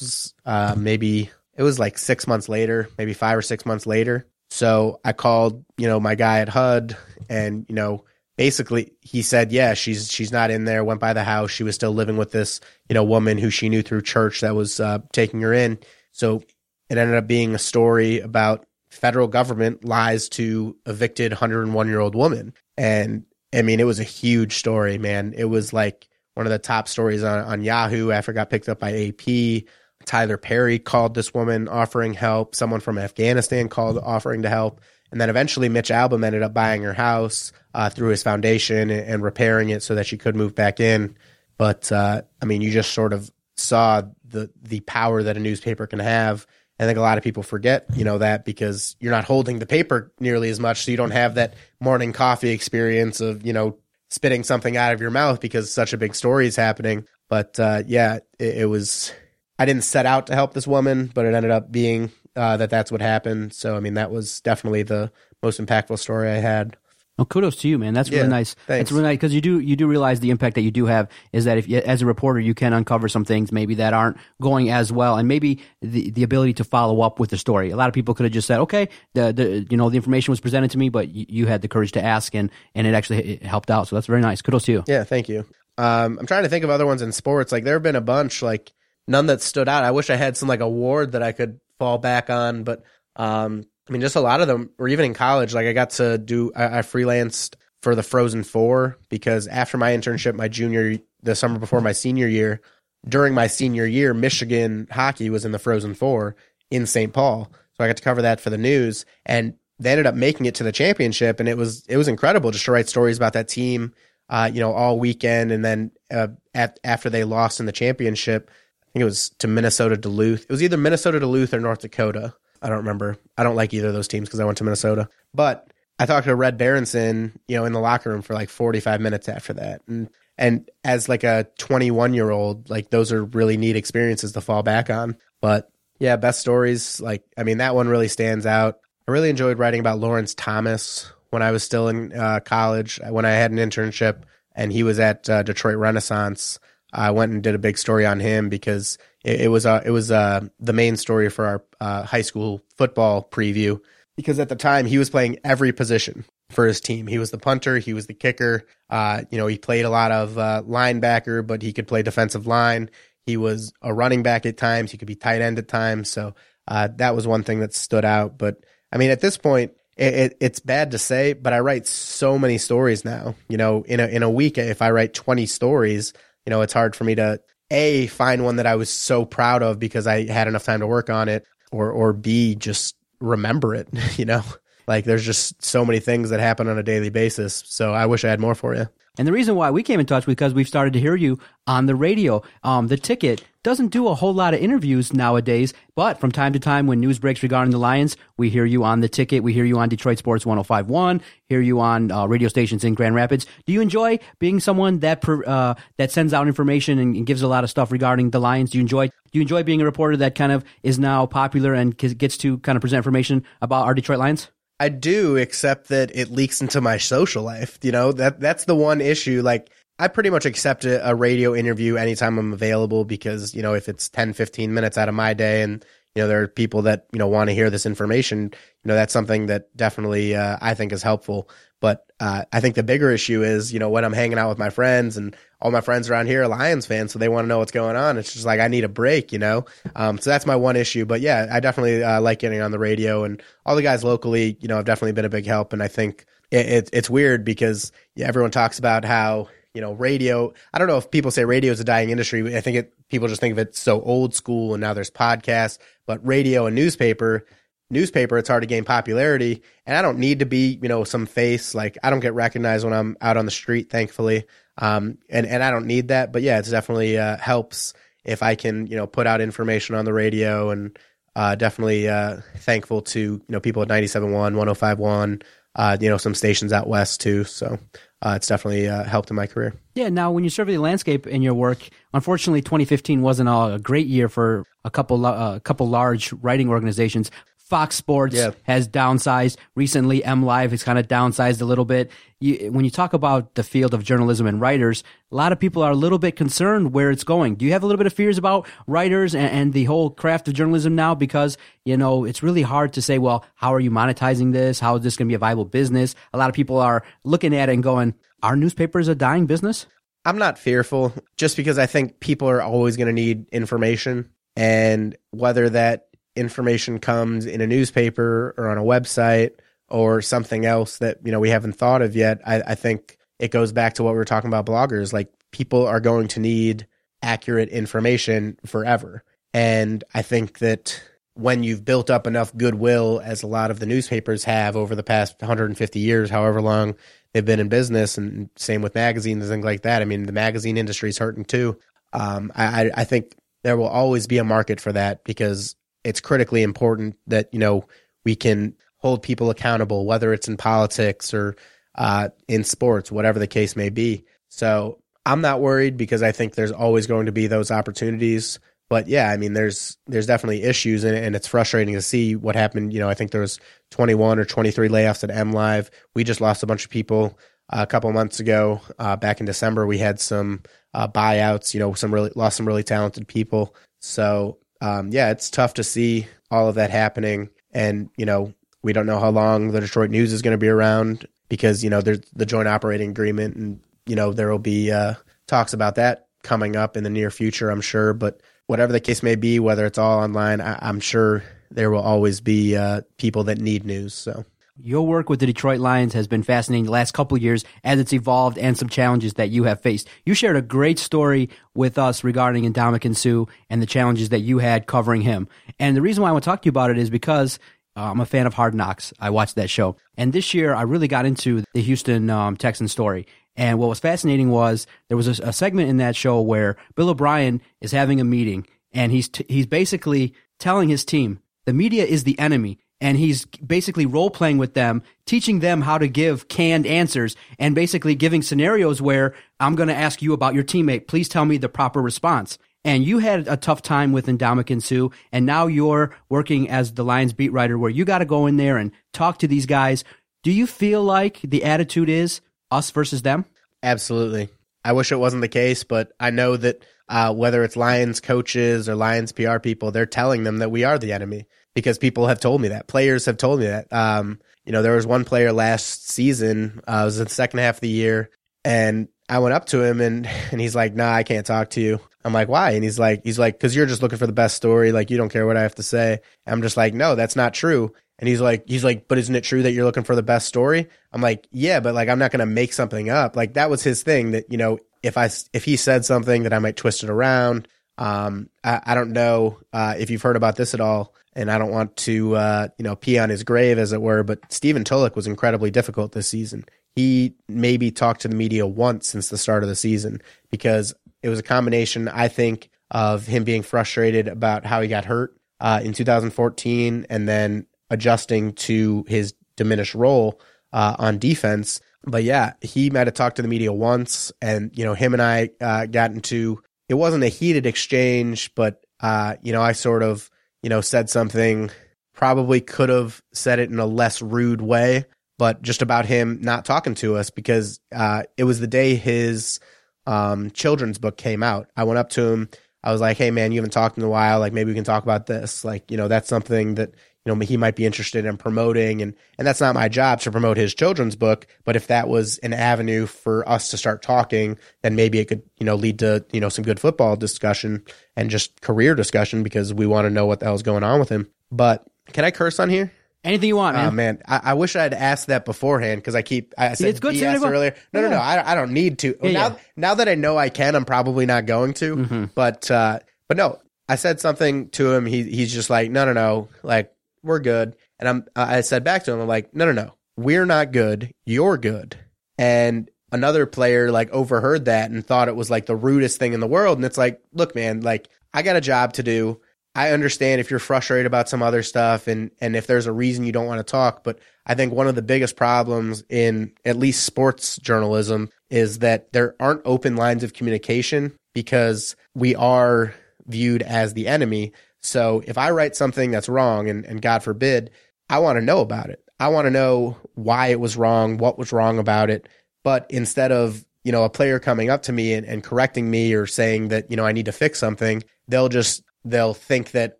was uh, maybe it was like six months later, maybe five or six months later. So I called, you know, my guy at HUD, and you know, basically he said, yeah, she's she's not in there. Went by the house. She was still living with this, you know, woman who she knew through church that was uh, taking her in. So it ended up being a story about federal government lies to evicted 101 year old woman. And I mean, it was a huge story, man. It was like one of the top stories on, on Yahoo after it got picked up by AP. Tyler Perry called this woman offering help. Someone from Afghanistan called offering to help. And then eventually Mitch Albom ended up buying her house uh, through his foundation and, and, repairing it so that she could move back in. But uh, I mean, you just sort of saw the the power that a newspaper can have. I think a lot of people forget, you know, that because you're not holding the paper nearly as much, so you don't have that morning coffee experience of, you know, spitting something out of your mouth because such a big story is happening. But uh, yeah, it, it, was. I didn't set out to help this woman, but it ended up being uh, that that's what happened. So I mean, that was definitely the most impactful story I had. Well, kudos to you, man. That's really Yeah, nice. thanks. It's really nice because you do you do realize the impact that you do have is that if you, as a reporter you can uncover some things maybe that aren't going as well, and maybe the the ability to follow up with the story. A lot of people could have just said, okay, the the you know the information was presented to me, but you, you had the courage to ask, and and it actually it helped out. So that's very nice. Kudos to you. Yeah, thank you. Um, I'm trying to think of other ones in sports. Like there have been a bunch, like none that stood out. I wish I had some like award that I could fall back on, but um, I mean, just a lot of them, or even in college. Like I got to do, I, I freelanced for the Frozen Four because after my internship, my junior, the summer before my senior year, during my senior year, Michigan hockey was in the Frozen Four in St. Paul. So I got to cover that for the news, and they ended up making it to the championship, and it was it was incredible just to write stories about that team, uh, you know, all weekend, and then uh, at, after they lost in the championship, I think it was to Minnesota Duluth. It was either Minnesota Duluth or North Dakota. I don't remember. I don't like either of those teams because I went to Minnesota, but I talked to Red Berenson, you know, in the locker room for like 45 minutes after that. And and as like a 21 year old, like those are really neat experiences to fall back on. But yeah, best stories. Like, I mean, that one really stands out. I really enjoyed writing about Lawrence Thomas when I was still in uh, college, when I had an internship and he was at uh, Detroit Renaissance. I went and did a big story on him because it, it was uh, it was uh, the main story for our uh, high school football preview. Because at the time he was playing every position for his team. He was the punter, he was the kicker. Uh, you know, he played a lot of uh, linebacker, but he could play defensive line. He was a running back at times. He could be tight end at times. So uh, that was one thing that stood out. But I mean, at this point, it, it, it's bad to say, but I write so many stories now. You know, in a in a week, if I write twenty stories, you know, it's hard for me to a find one that I was so proud of because I had enough time to work on it, or or b just remember it. You know, like there's just so many things that happen on a daily basis. So I wish I had more for you. And the reason why we came in touch because we've started to hear you on the radio. Um, the ticket doesn't do a whole lot of interviews nowadays, but from time to time when news breaks regarding the Lions, we hear you on the ticket. We hear you on Detroit Sports 1051, hear you on uh, radio stations in Grand Rapids. Do you enjoy being someone that uh, that sends out information and, and, gives a lot of stuff regarding the Lions? Do you enjoy do you enjoy being a reporter that kind of is now popular and gets to kind of present information about our Detroit Lions? I do, except that it leaks into my social life. You know, that that's the one issue. Like, I pretty much accept a, a, radio interview anytime I'm available because, you know, if it's 10, 15 minutes out of my day and, you know, there are people that, you know, want to hear this information, you know, that's something that definitely uh, I think is helpful. But uh, I think the bigger issue is, you know, when I'm hanging out with my friends and all my friends around here are Lions fans, so they want to know what's going on. It's just like I need a break, you know. Um, so that's my one issue. But yeah, I definitely uh, like getting on the radio, and all the guys locally, you know, have definitely been a big help. And I think it, it, it's weird because yeah, everyone talks about how you know radio. I don't know if people say radio is a dying industry. I think it people just think of it so old school, and now there's podcasts. But radio and newspaper, newspaper, it's hard to gain popularity. And I don't need to be, you know, some face. Like I don't get recognized when I'm out on the street, thankfully. Um, and, and I don't need that, but yeah, it definitely, uh, helps if I can, you know, put out information on the radio and, uh, definitely, uh, thankful to, you know, people at 97.1, 105.1, uh, you know, some stations out west too. So, uh, it's definitely uh, helped in my career. Yeah. Now, when you survey the landscape in your work, unfortunately, 2015 wasn't a great year for a couple, uh, a couple large writing organizations. Fox Sports yeah. has downsized recently. M Live has kind of downsized a little bit. You, when you talk about the field of journalism and writers, a lot of people are a little bit concerned where it's going. Do you have a little bit of fears about writers and, and the whole craft of journalism now? Because you know it's really hard to say, well, how are you monetizing this? How is this going to be a viable business? A lot of people are looking at it and going, "Are newspapers a dying business?" I'm not fearful, just because I think people are always going to need information, and whether that information comes in a newspaper or on a website or something else that you know we haven't thought of yet I, I, think it goes back to what we were talking about bloggers. Like people are going to need accurate information forever. And i think that when you've built up enough goodwill as a lot of the newspapers have over the past 150 years however long they've been in business and same with magazines and things like that i mean the magazine industry is hurting too. Um, I, I think there will always be a market for that because it's critically important that you know we can hold people accountable, whether it's in politics or uh, in sports, whatever the case may be. So I'm not worried because I think there's always going to be those opportunities. But yeah, I mean, there's there's definitely issues and it's frustrating to see what happened. You know, I think there was 21 or 23 layoffs at M Live. We just lost a bunch of people uh, a couple months ago. Uh, back in December, we had some uh, buyouts. You know, some really lost some really talented people. So um, yeah, it's tough to see all of that happening. And, you know, we don't know how long the Detroit News is going to be around because, you know, there's the joint operating agreement and, you know, there will be uh, talks about that coming up in the near future, I'm sure. But whatever the case may be, whether it's all online, I- am sure there will always be uh, people that need news. So. Your work with the Detroit Lions has been fascinating the last couple years as it's evolved and some challenges that you have faced. You shared a great story with us regarding Ndamukong Suh and the challenges that you had covering him. And the reason why I want to talk to you about it is because uh, I'm a fan of Hard Knocks. I watched that show. And this year I really got into the Houston um, Texans story. And what was fascinating was there was a, a segment in that show where Bill O'Brien is having a meeting and he's, t- he's basically telling his team, the media is the enemy and he's basically role playing with them, teaching them how to give canned answers and basically giving scenarios where I'm going to ask you about your teammate. Please tell me the proper response. And you had a tough time with Ndamukong Suh, and now you're working as the Lions beat writer where you got to go in there and talk to these guys. Do you feel like the attitude is us versus them? Absolutely. I wish it wasn't the case, but I know that uh, whether it's Lions coaches or Lions PR people, they're telling them that we are the enemy because people have told me that. Players have told me that. Um, you know, there was one player last season, uh, was the second half of the year, and I went up to him and and he's like, "Nah, I can't talk to you." I'm like, "Why?" And he's like, "He's like, because you're just looking for the best story. Like, you don't care what I have to say." I'm just like, "No, that's not true." And he's like, he's like, but isn't it true that you're looking for the best story? I'm like, yeah, but like, I'm not to make something up. Like that was his thing that, you know, if I, if he said something that I might twist it around. Um, I, I don't know, uh, if you've heard about this at all and I don't want to, uh, you know, pee on his grave as it were, but Stephen Tulloch was incredibly difficult this season. He maybe talked to the media once since the start of the season because it was a combination, I think, of him being frustrated about how he got hurt uh, in 2014 and then adjusting to his diminished role uh, on defense. But yeah, he might have talked to the media once, and you know, him and I uh, got into it wasn't a heated exchange, but uh, you know, I sort of you know said something probably could have said it in a less rude way, but just about him not talking to us because uh, it was the day his um, children's book came out. I went up to him. I was like, "Hey, man, you haven't talked in a while. Like, maybe we can talk about this. Like, you know, that's something that you know he might be interested in promoting and and that's not my job to promote his children's book but if that was an avenue for us to start talking then maybe it could you know lead to you know some good football discussion and just career discussion because we want to know what the hell's going on with him but can i curse on here Anything you want, man. Oh man, I, I wish I had asked that beforehand because I keep. I said It's good BS earlier. No, no, no. I, I don't need to. Yeah, now, yeah. now that I know I can, I'm probably not going to. Mm-hmm. But, uh, but no, I said something to him. He he's just like, no, no, no. Like we're good. And I'm. I said back to him, I'm like, no, no, no. We're not good. You're good. And another player like overheard that and thought it was like the rudest thing in the world. And it's like, look, man, like I got a job to do. I understand if you're frustrated about some other stuff and and if there's a reason you don't want to talk, but I think one of the biggest problems in at least sports journalism is that there aren't open lines of communication because we are viewed as the enemy. So if I write something that's wrong and, and God forbid, I want to know about it. I want to know why it was wrong, what was wrong about it. But instead of, you know, a player coming up to me and, and correcting me or saying that, you know, I need to fix something, they'll just they'll think that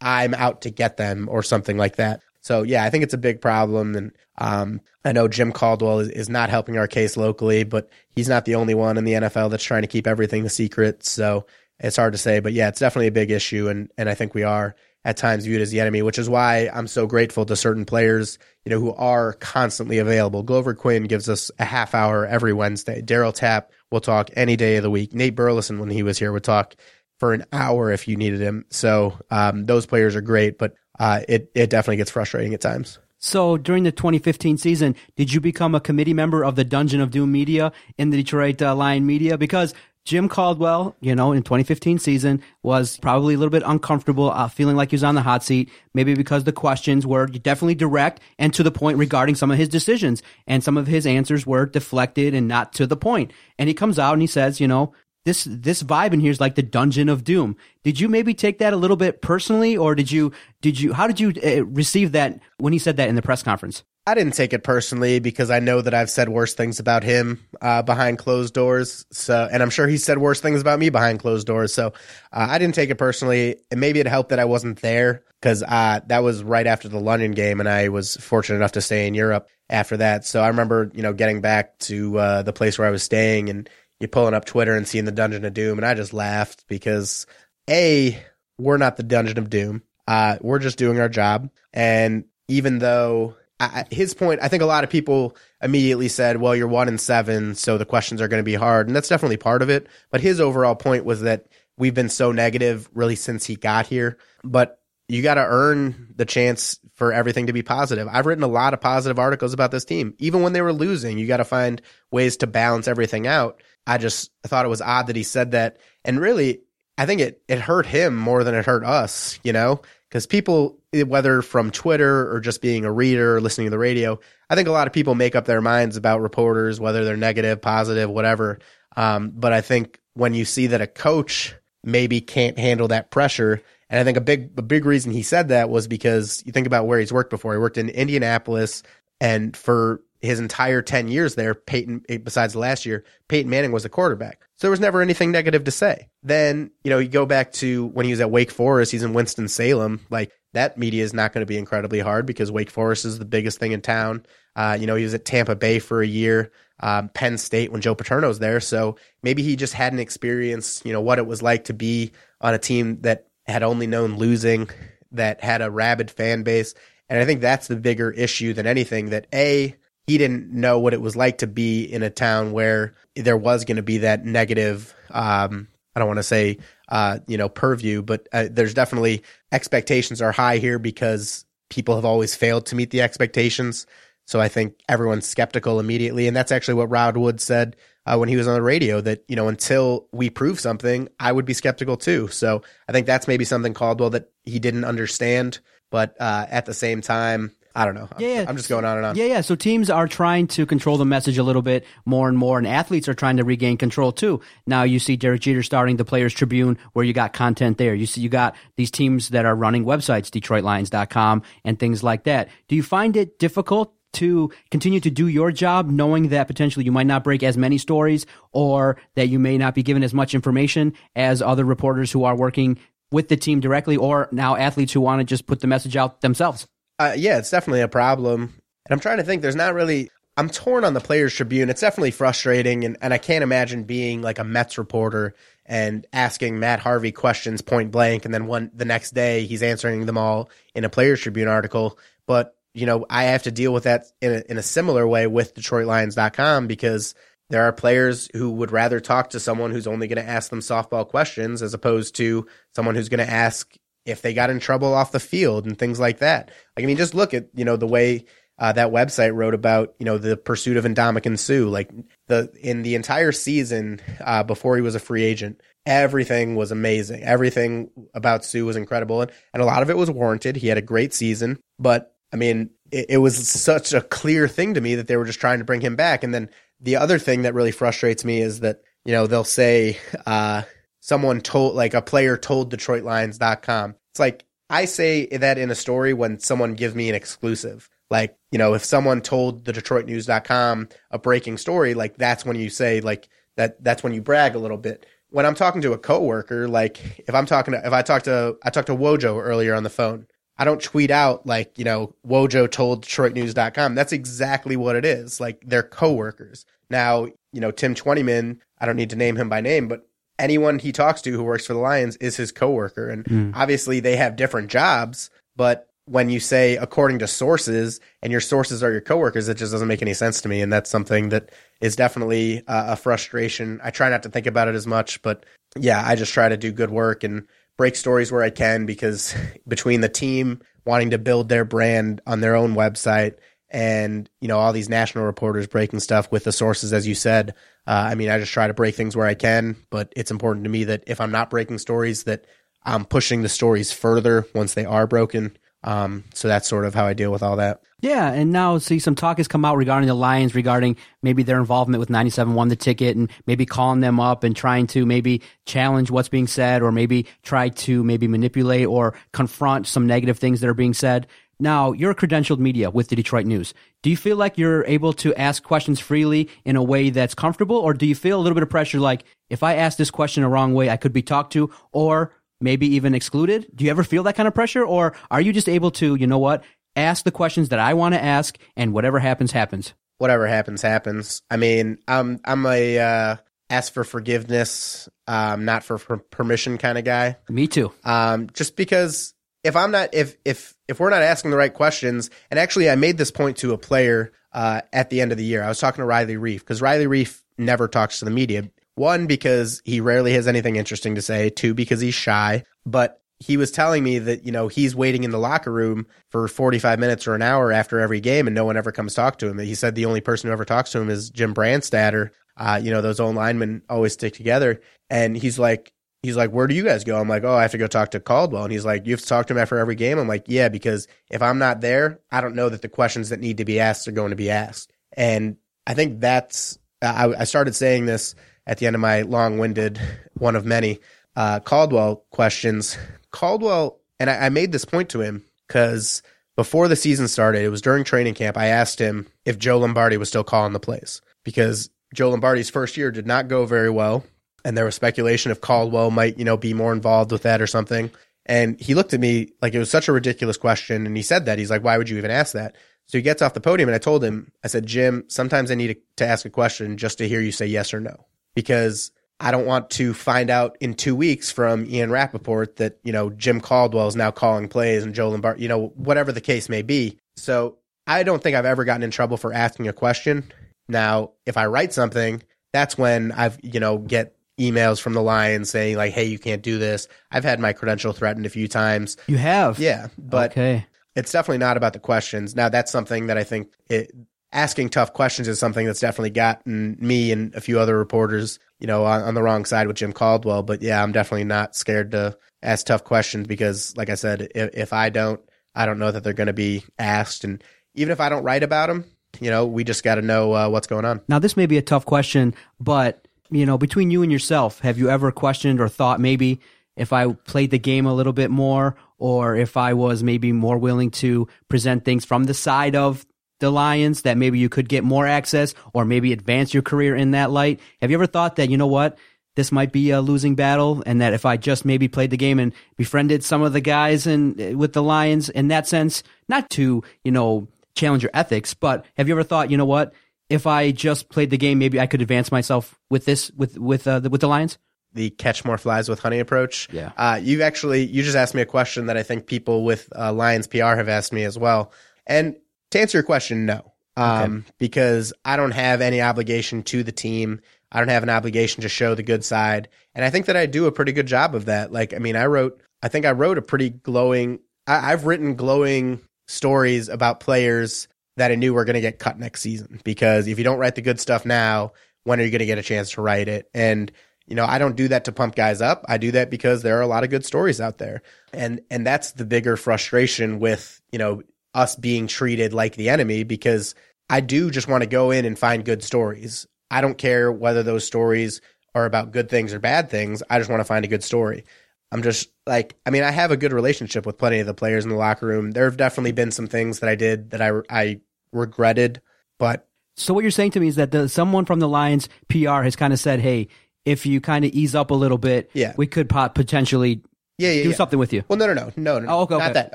I'm out to get them or something like that. So yeah, I think it's a big problem. And um, I know Jim Caldwell is, is not helping our case locally, but he's not the only one in the NFL that's trying to keep everything a secret. So it's hard to say, but yeah, it's definitely a big issue. And, and I think we are at times viewed as the enemy, which is why I'm so grateful to certain players, you know, who are constantly available. Glover Quinn gives us a half hour every Wednesday. Darryl Tapp will talk any day of the week. Nate Burleson, when he was here, would talk for an hour if you needed him. So um, those players are great, but uh, it it definitely gets frustrating at times. So during the 2015 season, did you become a committee member of the Dungeon of Doom Media in the Detroit uh, Lion Media? Because Jim Caldwell, you know, in 2015 season was probably a little bit uncomfortable, uh, feeling like he was on the hot seat. Maybe because the questions were definitely direct and to the point regarding some of his decisions, and some of his answers were deflected and not to the point. And he comes out and he says, you know, this this vibe in here is like the dungeon of doom. Did you maybe take that a little bit personally, or did you did you how did you uh, receive that when he said that in the press conference? I didn't take it personally because I know that I've said worse things about him uh, behind closed doors. So, and I'm sure he said worse things about me behind closed doors. So, uh, I didn't take it personally. And maybe it helped that I wasn't there because uh, that was right after the London game, and I was fortunate enough to stay in Europe after that. So, I remember, you know, getting back to uh, the place where I was staying and you pulling up Twitter and seeing the Dungeon of Doom, and I just laughed because a we're not the Dungeon of Doom. Uh, we're just doing our job, and even though I, his point, I think a lot of people immediately said, "Well, you're one and seven, so the questions are going to be hard," and that's definitely part of it. But his overall point was that we've been so negative really since he got here, but you got to earn the chance for everything to be positive. I've written a lot of positive articles about this team, even when they were losing. You got to find ways to balance everything out. I just thought it was odd that he said that, and really, I think it it hurt him more than it hurt us, you know, because people, whether from Twitter or just being a reader or listening to the radio, I think a lot of people make up their minds about reporters, whether they're negative, positive, whatever. Um, but I think when you see that a coach maybe can't handle that pressure, and I think a big a big reason he said that was because you think about where he's worked before. He worked in Indianapolis, and for his entire 10 years there, Peyton, besides last year, Peyton Manning was the quarterback. So there was never anything negative to say. Then, you know, you go back to when he was at Wake Forest, he's in Winston-Salem. Like that media is not going to be incredibly hard because Wake Forest is the biggest thing in town. Uh, you know, he was at Tampa Bay for a year, um, Penn State when Joe Paterno's there. So maybe he just hadn't experienced, you know, what it was like to be on a team that had only known losing, that had a rabid fan base. And I think that's the bigger issue than anything that A, he didn't know what it was like to be in a town where there was going to be that negative um, I don't want to say uh, you know purview, but uh, there's definitely expectations are high here because people have always failed to meet the expectations. So I think everyone's skeptical immediately, and that's actually what Rod Wood said uh, when he was on the radio. That you know until we prove something, I would be skeptical too. So I think that's maybe something Caldwell that he didn't understand, but uh, at the same time, I don't know. Yeah, yeah. I'm just going on and on. Yeah, yeah. So teams are trying to control the message a little bit more and more, and athletes are trying to regain control too. Now you see Derek Jeter starting the Players Tribune, where you got content there. You see, you got these teams that are running websites, DetroitLions.com, and things like that. Do you find it difficult to continue to do your job, knowing that potentially you might not break as many stories, or that you may not be given as much information as other reporters who are working with the team directly, or now athletes who want to just put the message out themselves? Uh, yeah, it's definitely a problem. And I'm trying to think, there's not really, I'm torn on the Players Tribune. It's definitely frustrating. And, and I can't imagine being like a Mets reporter and asking Matt Harvey questions point blank. And then one, the next day he's answering them all in a Players Tribune article. But, you know, I have to deal with that in a, in a similar way with DetroitLions.com because there are players who would rather talk to someone who's only going to ask them softball questions as opposed to someone who's going to ask if they got in trouble off the field and things like that. Like, I mean, just look at, you know, the way uh, that website wrote about, you know, the pursuit of Ndamukong Suh. Like, the in the entire season uh, before he was a free agent, everything was amazing. Everything about Suh was incredible. And, and a lot of it was warranted. He had a great season. But, I mean, it, it was such a clear thing to me that they were just trying to bring him back. And then the other thing that really frustrates me is that, you know, they'll say, uh, someone told like a player told detroitlions.com it's like i say that in a story when someone gives me an exclusive. Like you know if someone told the detroitnews.com a breaking story like that's when you say like that that's when you brag a little bit. When i'm talking to a coworker like if i'm talking to if i talked to i talked to wojo earlier on the phone i don't tweet out like you know wojo told detroitnews.com that's exactly what it is. Like they're coworkers. Now you know tim twentyman i don't need to name him by name but anyone he talks to who works for the Lions is his coworker. And mm. obviously they have different jobs, but when you say according to sources and your sources are your coworkers, it just doesn't make any sense to me. And that's something that is definitely uh, a frustration. I try not to think about it as much, but yeah, I just try to do good work and break stories where I can because between the team wanting to build their brand on their own website and you know all these national reporters breaking stuff with the sources as you said. Uh, i mean i just try to break things where i can but it's important to me that if i'm not breaking stories that i'm pushing the stories further once they are broken. Um, so that's sort of how i deal with all that. Yeah, and now see some talk has come out regarding the Lions, regarding maybe their involvement with 97 one the ticket and maybe calling them up and trying to maybe challenge what's being said or maybe try to maybe manipulate or confront some negative things that are being said. Now, you're a credentialed media with the Detroit News. Do you feel like you're able to ask questions freely in a way that's comfortable, or do you feel a little bit of pressure like, if I ask this question the wrong way, I could be talked to, or maybe even excluded? Do you ever feel that kind of pressure, or are you just able to, you know what, ask the questions that I want to ask, and whatever happens, happens? Whatever happens, happens. I mean, I'm I'm a uh, ask for forgiveness, um, not for, for permission kind of guy. Me too. Um, just because if I'm not if if if we're not asking the right questions, and actually I made this point to a player uh, at the end of the year. I was talking to Riley Reiff because Riley Reiff never talks to the media. One because he rarely has anything interesting to say. Two because he's shy. But he was telling me that you know he's waiting in the locker room for 45 minutes or an hour after every game and no one ever comes talk to him he said the only person who ever talks to him is jim brandstatter uh, you know those old linemen always stick together and he's like he's like, where do you guys go? I'm like, oh, I have to go talk to Caldwell. And he's like, you have to talk to him after every game. I'm like, yeah, because if I'm not there, I don't know that the questions that need to be asked are going to be asked. And I think that's, I, I started saying this at the end of my long winded one of many uh, Caldwell questions. Caldwell, and I, I made this point to him because before the season started, it was during training camp. I asked him if Joe Lombardi was still calling the plays because Joe Lombardi's first year did not go very well, and there was speculation if Caldwell might, you know, be more involved with that or something. And he looked at me like it was such a ridiculous question, and he said that he's like, "Why would you even ask that?" So he gets off the podium, and I told him, I said, "Jim, sometimes I need to ask a question just to hear you say yes or no, because I don't want to find out in two weeks from Ian Rapoport that, you know, Jim Caldwell is now calling plays and Joe Lombardi, you know, whatever the case may be. So I don't think I've ever gotten in trouble for asking a question. Now, if I write something, that's when I've, you know, get emails from the Lions saying like, "Hey, you can't do this." I've had my credential threatened a few times. You have, yeah, but okay. it's definitely not about the questions. Now, that's something that I think it, asking tough questions is something that's definitely gotten me and a few other reporters, you know, on, on, the wrong side with Jim Caldwell. But yeah, I'm definitely not scared to ask tough questions because, like I said, if, if I don't, I don't know that they're going to be asked. And even if I don't write about them, you know, we just got to know uh, what's going on. Now, this may be a tough question, but you know, between you and yourself, have you ever questioned or thought maybe if I played the game a little bit more, or if I was maybe more willing to present things from the side of the Lions that maybe you could get more access or maybe advance your career in that light? Have you ever thought that, you know what, this might be a losing battle and that if I just maybe played the game and befriended some of the guys and with the Lions in that sense, not to, you know, challenge your ethics, but have you ever thought, you know what, if I just played the game, maybe I could advance myself with this, with, with, uh, the, with the Lions? the catch more flies with honey approach. Yeah. Uh, you actually you just asked me a question that I think people with uh, Lions PR have asked me as well. And to answer your question, no. Um, okay. because I don't have any obligation to the team. I don't have an obligation to show the good side. And I think that I do a pretty good job of that. Like, I mean, I wrote, I think I wrote a pretty glowing, I, I've written glowing stories about players that I knew were going to get cut next season. Because if you don't write the good stuff now, when are you going to get a chance to write it? And, you know, I don't do that to pump guys up. I do that because there are a lot of good stories out there. And, and that's the bigger frustration with, you know, us being treated like the enemy because I do just want to go in and find good stories. I don't care whether those stories are about good things or bad things. I just want to find a good story. I'm just like, I mean, I have a good relationship with plenty of the players in the locker room. There have definitely been some things that I did that I, I regretted, but. So what you're saying to me is that the, someone from the Lions PR has kind of said, Hey, if you kind of ease up a little bit, yeah. we could pot- potentially yeah, yeah, do yeah. something with you. Well, no, no, no, no, no. Oh, okay, not okay. that.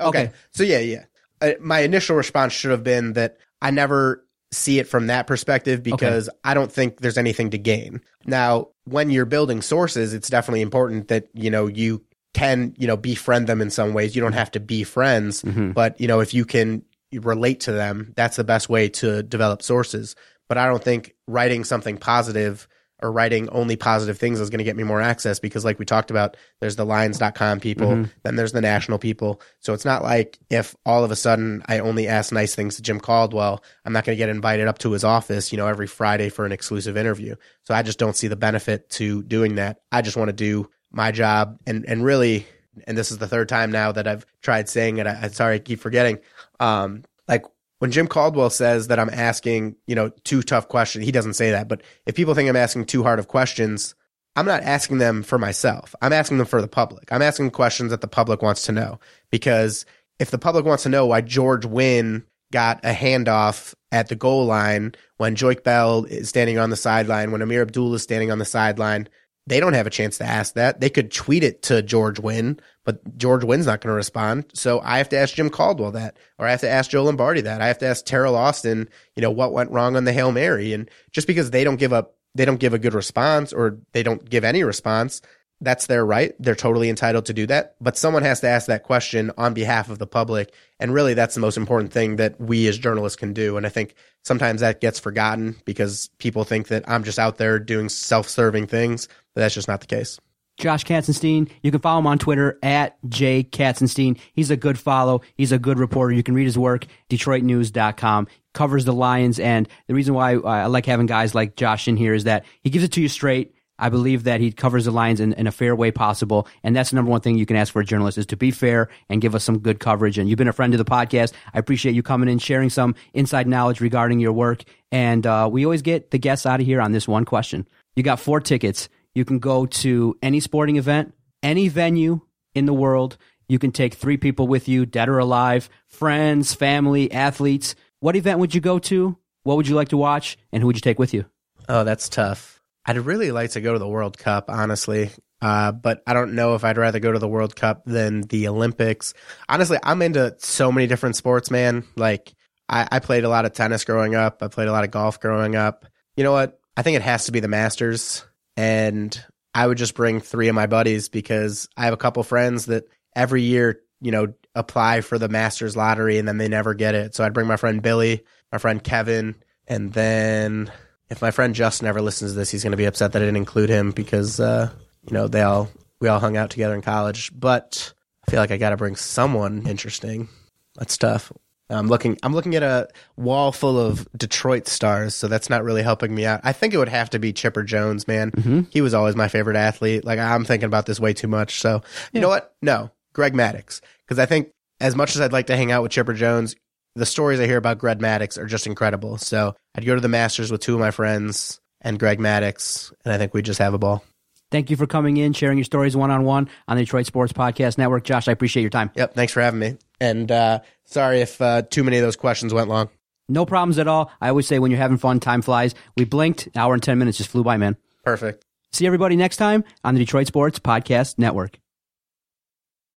Okay. okay. So yeah, yeah uh, my initial response should have been that I never see it from that perspective because okay. I don't think there's anything to gain. Now, when you're building sources, it's definitely important that, you know, you can, you know, befriend them in some ways. You don't have to be friends, mm-hmm. but, you know, if you can relate to them, that's the best way to develop sources. But I don't think writing something positive or writing only positive things is going to get me more access because like we talked about there's the lions.com people mm-hmm. then there's the national people so it's not like if all of a sudden i only ask nice things to jim caldwell i'm not going to get invited up to his office you know every friday for an exclusive interview so i just don't see the benefit to doing that i just want to do my job and and really and this is the third time now that i've tried saying it I, am sorry i keep forgetting um like when Jim Caldwell says that I'm asking, you know, too tough questions, he doesn't say that. But if people think I'm asking too hard of questions, I'm not asking them for myself. I'm asking them for the public. I'm asking questions that the public wants to know. Because if the public wants to know why George Winn got a handoff at the goal line when Joique Bell is standing on the sideline, when Ameer Abdullah is standing on the sideline, they don't have a chance to ask that. They could tweet it to George Winn, but George Winn's not going to respond. So I have to ask Jim Caldwell that, or I have to ask Joe Lombardi that. I have to ask Teryl Austin, you know, what went wrong on the Hail Mary. And just because they don't give up, they don't give a good response or they don't give any response, that's their right. They're totally entitled to do that. But someone has to ask that question on behalf of the public. And really, that's the most important thing that we as journalists can do. And I think sometimes that gets forgotten because people think that I'm just out there doing self serving things, but that's just not the case. Josh Katzenstein. You can follow him on Twitter at J Katzenstein. He's a good follow. He's a good reporter. You can read his work, DetroitNews.com. Covers the Lions. And the reason why I like having guys like Josh in here is that he gives it to you straight I believe that he covers the lines in, in a fair way possible. And that's the number one thing you can ask for a journalist is to be fair and give us some good coverage. And you've been a friend of the podcast. I appreciate you coming in, sharing some inside knowledge regarding your work. And uh, we always get the guests out of here on this one question. You got four tickets. You can go to any sporting event, any venue in the world. You can take three people with you, dead or alive, friends, family, athletes. What event would you go to? What would you like to watch? And who would you take with you? Oh, that's tough. I'd really like to go to the World Cup, honestly. Uh, but I don't know if I'd rather go to the World Cup than the Olympics. Honestly, I'm into so many different sports, man. Like, I, I played a lot of tennis growing up. I played a lot of golf growing up. You know what? I think it has to be the Masters. And I would just bring three of my buddies because I have a couple friends that every year, you know, apply for the Masters lottery and then they never get it. So I'd bring my friend Billy, my friend Kevin, and then if my friend Justin ever listens to this, he's going to be upset that I didn't include him because uh, you know they all we all hung out together in college. But I feel like I got to bring someone interesting. That's tough. I'm looking. I'm looking at a wall full of Detroit stars, so that's not really helping me out. I think it would have to be Chipper Jones, man. Mm-hmm. He was always my favorite athlete. Like I'm thinking about this way too much. So you know what? No, Greg Maddux, because I think as much as I'd like to hang out with Chipper Jones, the stories I hear about Greg Maddux are just incredible. So I'd go to the Masters with two of my friends and Greg Maddux, and I think we just have a ball. Thank you for coming in, sharing your stories one on one on the Detroit Sports Podcast Network. Josh, I appreciate your time. Yep. Thanks for having me. And uh, sorry if uh, too many of those questions went long. No problems at all. I always say when you're having fun, time flies. We blinked, an hour and 10 minutes just flew by, man. Perfect. See everybody next time on the Detroit Sports Podcast Network.